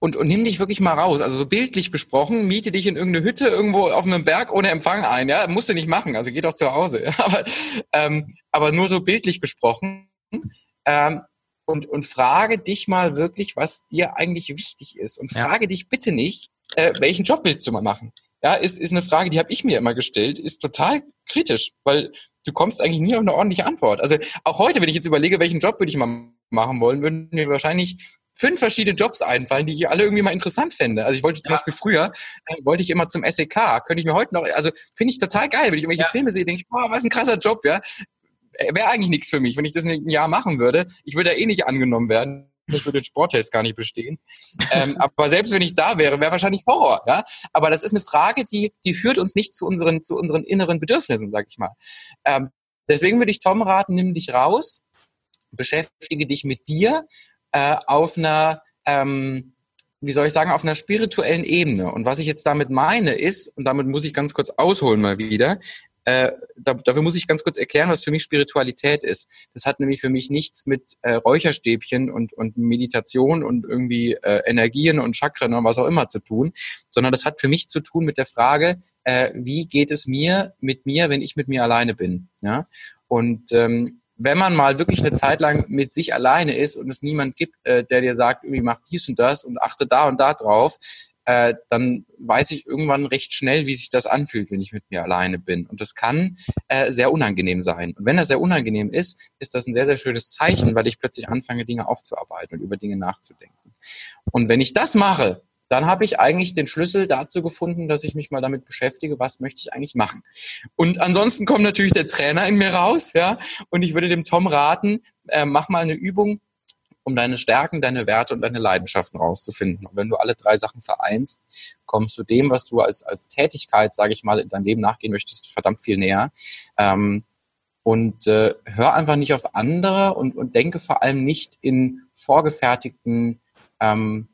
und, und nimm dich wirklich mal raus. Also so bildlich gesprochen, miete dich in irgendeine Hütte irgendwo auf einem Berg ohne Empfang ein. Ja, musst du nicht machen. Also geh doch zu Hause. Ja? Aber, ähm, aber nur so bildlich gesprochen. Ähm, und, und frage dich mal wirklich, was dir eigentlich wichtig ist. Und Ja. frage dich bitte nicht, äh, welchen Job willst du mal machen? Ja, ist, ist eine Frage, die habe ich mir immer gestellt, ist total kritisch, weil du kommst eigentlich nie auf eine ordentliche Antwort. Also auch heute, wenn ich jetzt überlege, welchen Job würde ich mal machen wollen, würden mir wahrscheinlich fünf verschiedene Jobs einfallen, die ich alle irgendwie mal interessant fände. Also ich wollte zum Ja. Beispiel früher, äh, wollte ich immer zum SEK, könnte ich mir heute noch, also finde ich total geil, wenn ich irgendwelche Ja. Filme sehe, denke ich, boah, was ein krasser Job, ja. Wäre eigentlich nichts für mich, wenn ich das in ein Jahr machen würde. Ich würde ja eh nicht angenommen werden. Ich würde den Sporttest gar nicht bestehen. ähm, aber selbst wenn ich da wäre, wäre wahrscheinlich Horror, ja. Aber das ist eine Frage, die, die führt uns nicht zu unseren, zu unseren inneren Bedürfnissen, sag ich mal. Ähm, deswegen würde ich Tom raten, nimm dich raus, beschäftige dich mit dir äh, auf einer, ähm, wie soll ich sagen, auf einer spirituellen Ebene. Und was ich jetzt damit meine ist, und damit muss ich ganz kurz ausholen mal wieder, äh, da, dafür muss ich ganz kurz erklären, was für mich Spiritualität ist. Das hat nämlich für mich nichts mit äh, Räucherstäbchen und, und Meditation und irgendwie äh, Energien und Chakren und was auch immer zu tun, sondern das hat für mich zu tun mit der Frage, äh, wie geht es mir mit mir, wenn ich mit mir alleine bin. Ja? Und ähm, wenn man mal wirklich eine Zeit lang mit sich alleine ist und es niemand gibt, äh, der dir sagt, irgendwie mach dies und das und achte da und da drauf, äh, dann weiß ich irgendwann recht schnell, wie sich das anfühlt, wenn ich mit mir alleine bin. Und das kann äh, sehr unangenehm sein. Und wenn das sehr unangenehm ist, ist das ein sehr, sehr schönes Zeichen, weil ich plötzlich anfange, Dinge aufzuarbeiten und über Dinge nachzudenken. Und wenn ich das mache, dann habe ich eigentlich den Schlüssel dazu gefunden, dass ich mich mal damit beschäftige, was möchte ich eigentlich machen. Und ansonsten kommt natürlich der Trainer in mir raus, ja. Und ich würde dem Tom raten, äh, mach mal eine Übung, um deine Stärken, deine Werte und deine Leidenschaften rauszufinden. Und wenn du alle drei Sachen vereinst, kommst du dem, was du als, als Tätigkeit, sage ich mal, in deinem Leben nachgehen möchtest, verdammt viel näher. Ähm, und äh, hör einfach nicht auf andere und, und denke vor allem nicht in vorgefertigten ähm,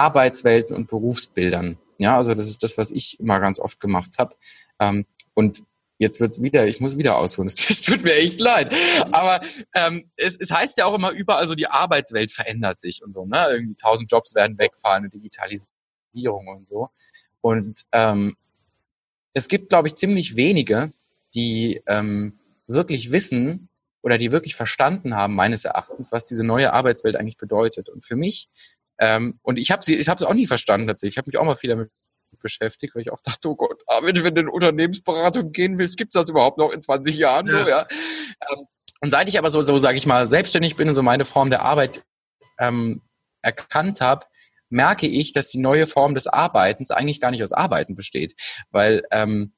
Arbeitswelten und Berufsbildern. Ja, also das ist das, was ich immer ganz oft gemacht habe. Ähm, und jetzt wird's wieder, ich muss wieder ausholen, es tut mir echt leid. Aber ähm, es, es heißt ja auch immer überall so, die Arbeitswelt verändert sich und so. Ne? Irgendwie tausend Jobs werden wegfallen und Digitalisierung und so. Und ähm, es gibt, glaube ich, ziemlich wenige, die ähm, wirklich wissen oder die wirklich verstanden haben, meines Erachtens, was diese neue Arbeitswelt eigentlich bedeutet. Und für mich, ähm, und ich habe sie, ich habe es auch nie verstanden tatsächlich. Ich habe mich auch mal viel damit beschäftigt, weil ich auch dachte, oh Gott, ah, Mensch, wenn du in Unternehmensberatung gehen willst, gibt's das überhaupt noch in 20 Jahren Ja. so, ja. Ähm, und seit ich aber so, so sage ich mal, selbstständig bin und so meine Form der Arbeit ähm, erkannt habe, merke ich, dass die neue Form des Arbeitens eigentlich gar nicht aus Arbeiten besteht. Weil ähm,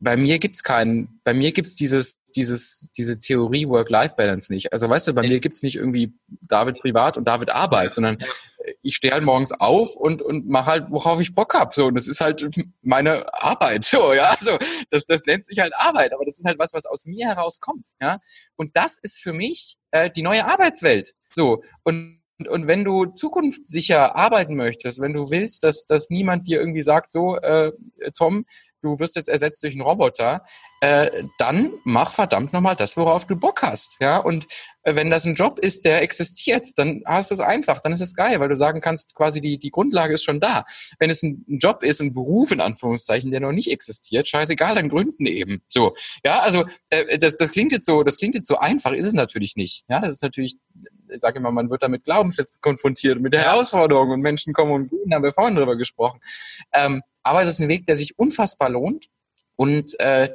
bei mir gibt's keinen, bei mir gibt's dieses, dieses, diese Theorie Work-Life-Balance nicht. Also weißt du, bei mir gibt's nicht irgendwie David privat und David Arbeit, sondern ich stehe halt morgens auf und, und mache halt, worauf ich Bock hab. So, und das ist halt meine Arbeit. So, ja. Also das, das nennt sich halt Arbeit, aber das ist halt was, was aus mir herauskommt. Ja. Und das ist für mich äh, die neue Arbeitswelt. So. Und und wenn du zukunftssicher arbeiten möchtest, wenn du willst, dass, dass niemand dir irgendwie sagt, so, äh, Tom, du wirst jetzt ersetzt durch einen Roboter, äh, dann mach verdammt nochmal das, worauf du Bock hast. Ja, und wenn das ein Job ist, der existiert, dann hast du es einfach, dann ist es geil, weil du sagen kannst, quasi die, die Grundlage ist schon da. Wenn es ein, Job ist, ein Beruf in Anführungszeichen, der noch nicht existiert, scheißegal, dann gründen eben. So, ja, also äh, das, das klingt jetzt so, das klingt jetzt so einfach, ist es natürlich nicht. Ja, das ist natürlich ich sage immer, man wird da mit Glaubenssätzen konfrontiert, mit Herausforderungen und Menschen kommen und gehen, haben wir vorhin drüber gesprochen. Ähm, aber es ist ein Weg, der sich unfassbar lohnt und äh,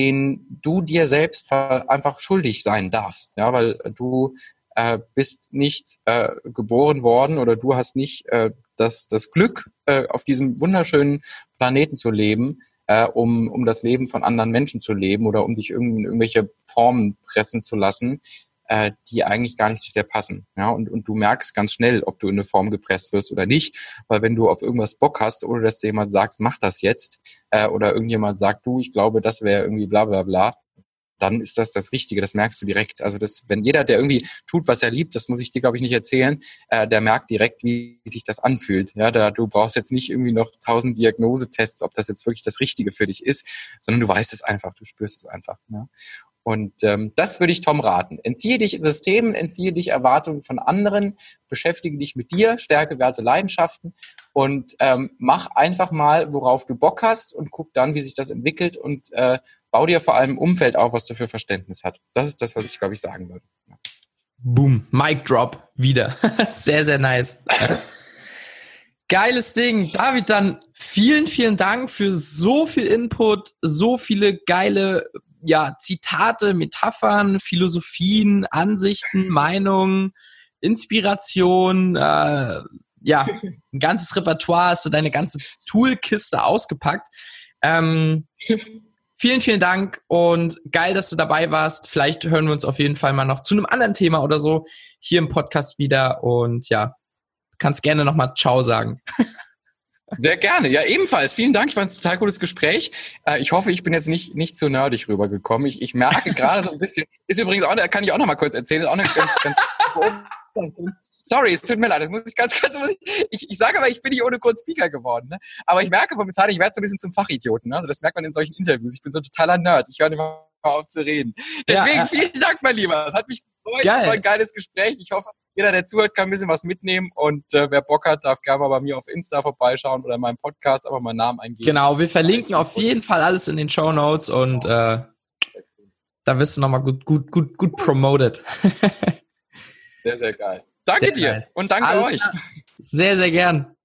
den du dir selbst einfach schuldig sein darfst, ja, weil du äh, bist nicht äh, geboren worden oder du hast nicht äh, das, das Glück, äh, auf diesem wunderschönen Planeten zu leben, äh, um, um das Leben von anderen Menschen zu leben oder um dich in irgendwelche Formen pressen zu lassen, äh, die eigentlich gar nicht zu dir passen. Ja, und, und du merkst ganz schnell, ob du in eine Form gepresst wirst oder nicht, weil wenn du auf irgendwas Bock hast, ohne dass dir jemand sagt, mach das jetzt, äh, oder irgendjemand sagt, du, ich glaube, das wäre irgendwie bla bla bla, dann ist das das Richtige, das merkst du direkt. Also das, wenn jeder, der irgendwie tut, was er liebt, das muss ich dir, glaube ich, nicht erzählen, äh, der merkt direkt, wie sich das anfühlt. Ja, da, du brauchst jetzt nicht irgendwie noch tausend Diagnosetests, ob das jetzt wirklich das Richtige für dich ist, sondern du weißt es einfach, du spürst es einfach. Ja? Und ähm, das würde ich Tom raten. Entziehe dich Systemen, entziehe dich Erwartungen von anderen, beschäftige dich mit dir, stärke Werte, Leidenschaften und ähm, mach einfach mal, worauf du Bock hast und guck dann, wie sich das entwickelt und äh, bau dir vor allem ein Umfeld auf, was dafür Verständnis hat. Das ist das, was ich, glaube ich, sagen würde. Ja. Boom, Mic Drop, wieder. sehr, sehr nice. Geiles Ding. David, dann vielen, vielen Dank für so viel Input, so viele geile ja, Zitate, Metaphern, Philosophien, Ansichten, Meinungen, Inspiration, äh, ja, ein ganzes Repertoire, hast du deine ganze Toolkiste ausgepackt. Ähm, vielen, vielen Dank und geil, dass du dabei warst. Vielleicht hören wir uns auf jeden Fall mal noch zu einem anderen Thema oder so hier im Podcast wieder und ja, kannst gerne nochmal Ciao sagen. Sehr gerne. Ja, ebenfalls. Vielen Dank. Ich fand es ein total cooles Gespräch. Äh, ich hoffe, ich bin jetzt nicht, nicht zu nerdig rübergekommen. Ich, ich merke gerade so ein bisschen, ist übrigens auch, kann ich auch noch mal kurz erzählen, ist auch eine ganz, ganz Sorry, es tut mir leid, das muss ich ganz, ganz ich, ich sage aber, ich bin nicht ohne Grund Speaker geworden, ne? Aber ich merke momentan, ich werde so ein bisschen zum Fachidioten, ne? Also das merkt man in solchen Interviews. Ich bin so totaler Nerd. Ich höre nicht mal auf zu reden. Deswegen ja, ja. vielen Dank, mein Lieber. Es hat mich gefreut. Geil. Das war ein geiles Gespräch. Ich hoffe, jeder, der zuhört, kann ein bisschen was mitnehmen. Und äh, wer Bock hat, darf gerne mal bei mir auf Insta vorbeischauen oder in meinem Podcast aber meinen Namen eingeben. Genau, wir verlinken auf jeden Fall alles in den Show Notes und äh, da wirst du nochmal gut, gut, gut, gut promoted. sehr, sehr geil. Danke sehr dir nice. und danke alles euch. Klar. Sehr, sehr gern.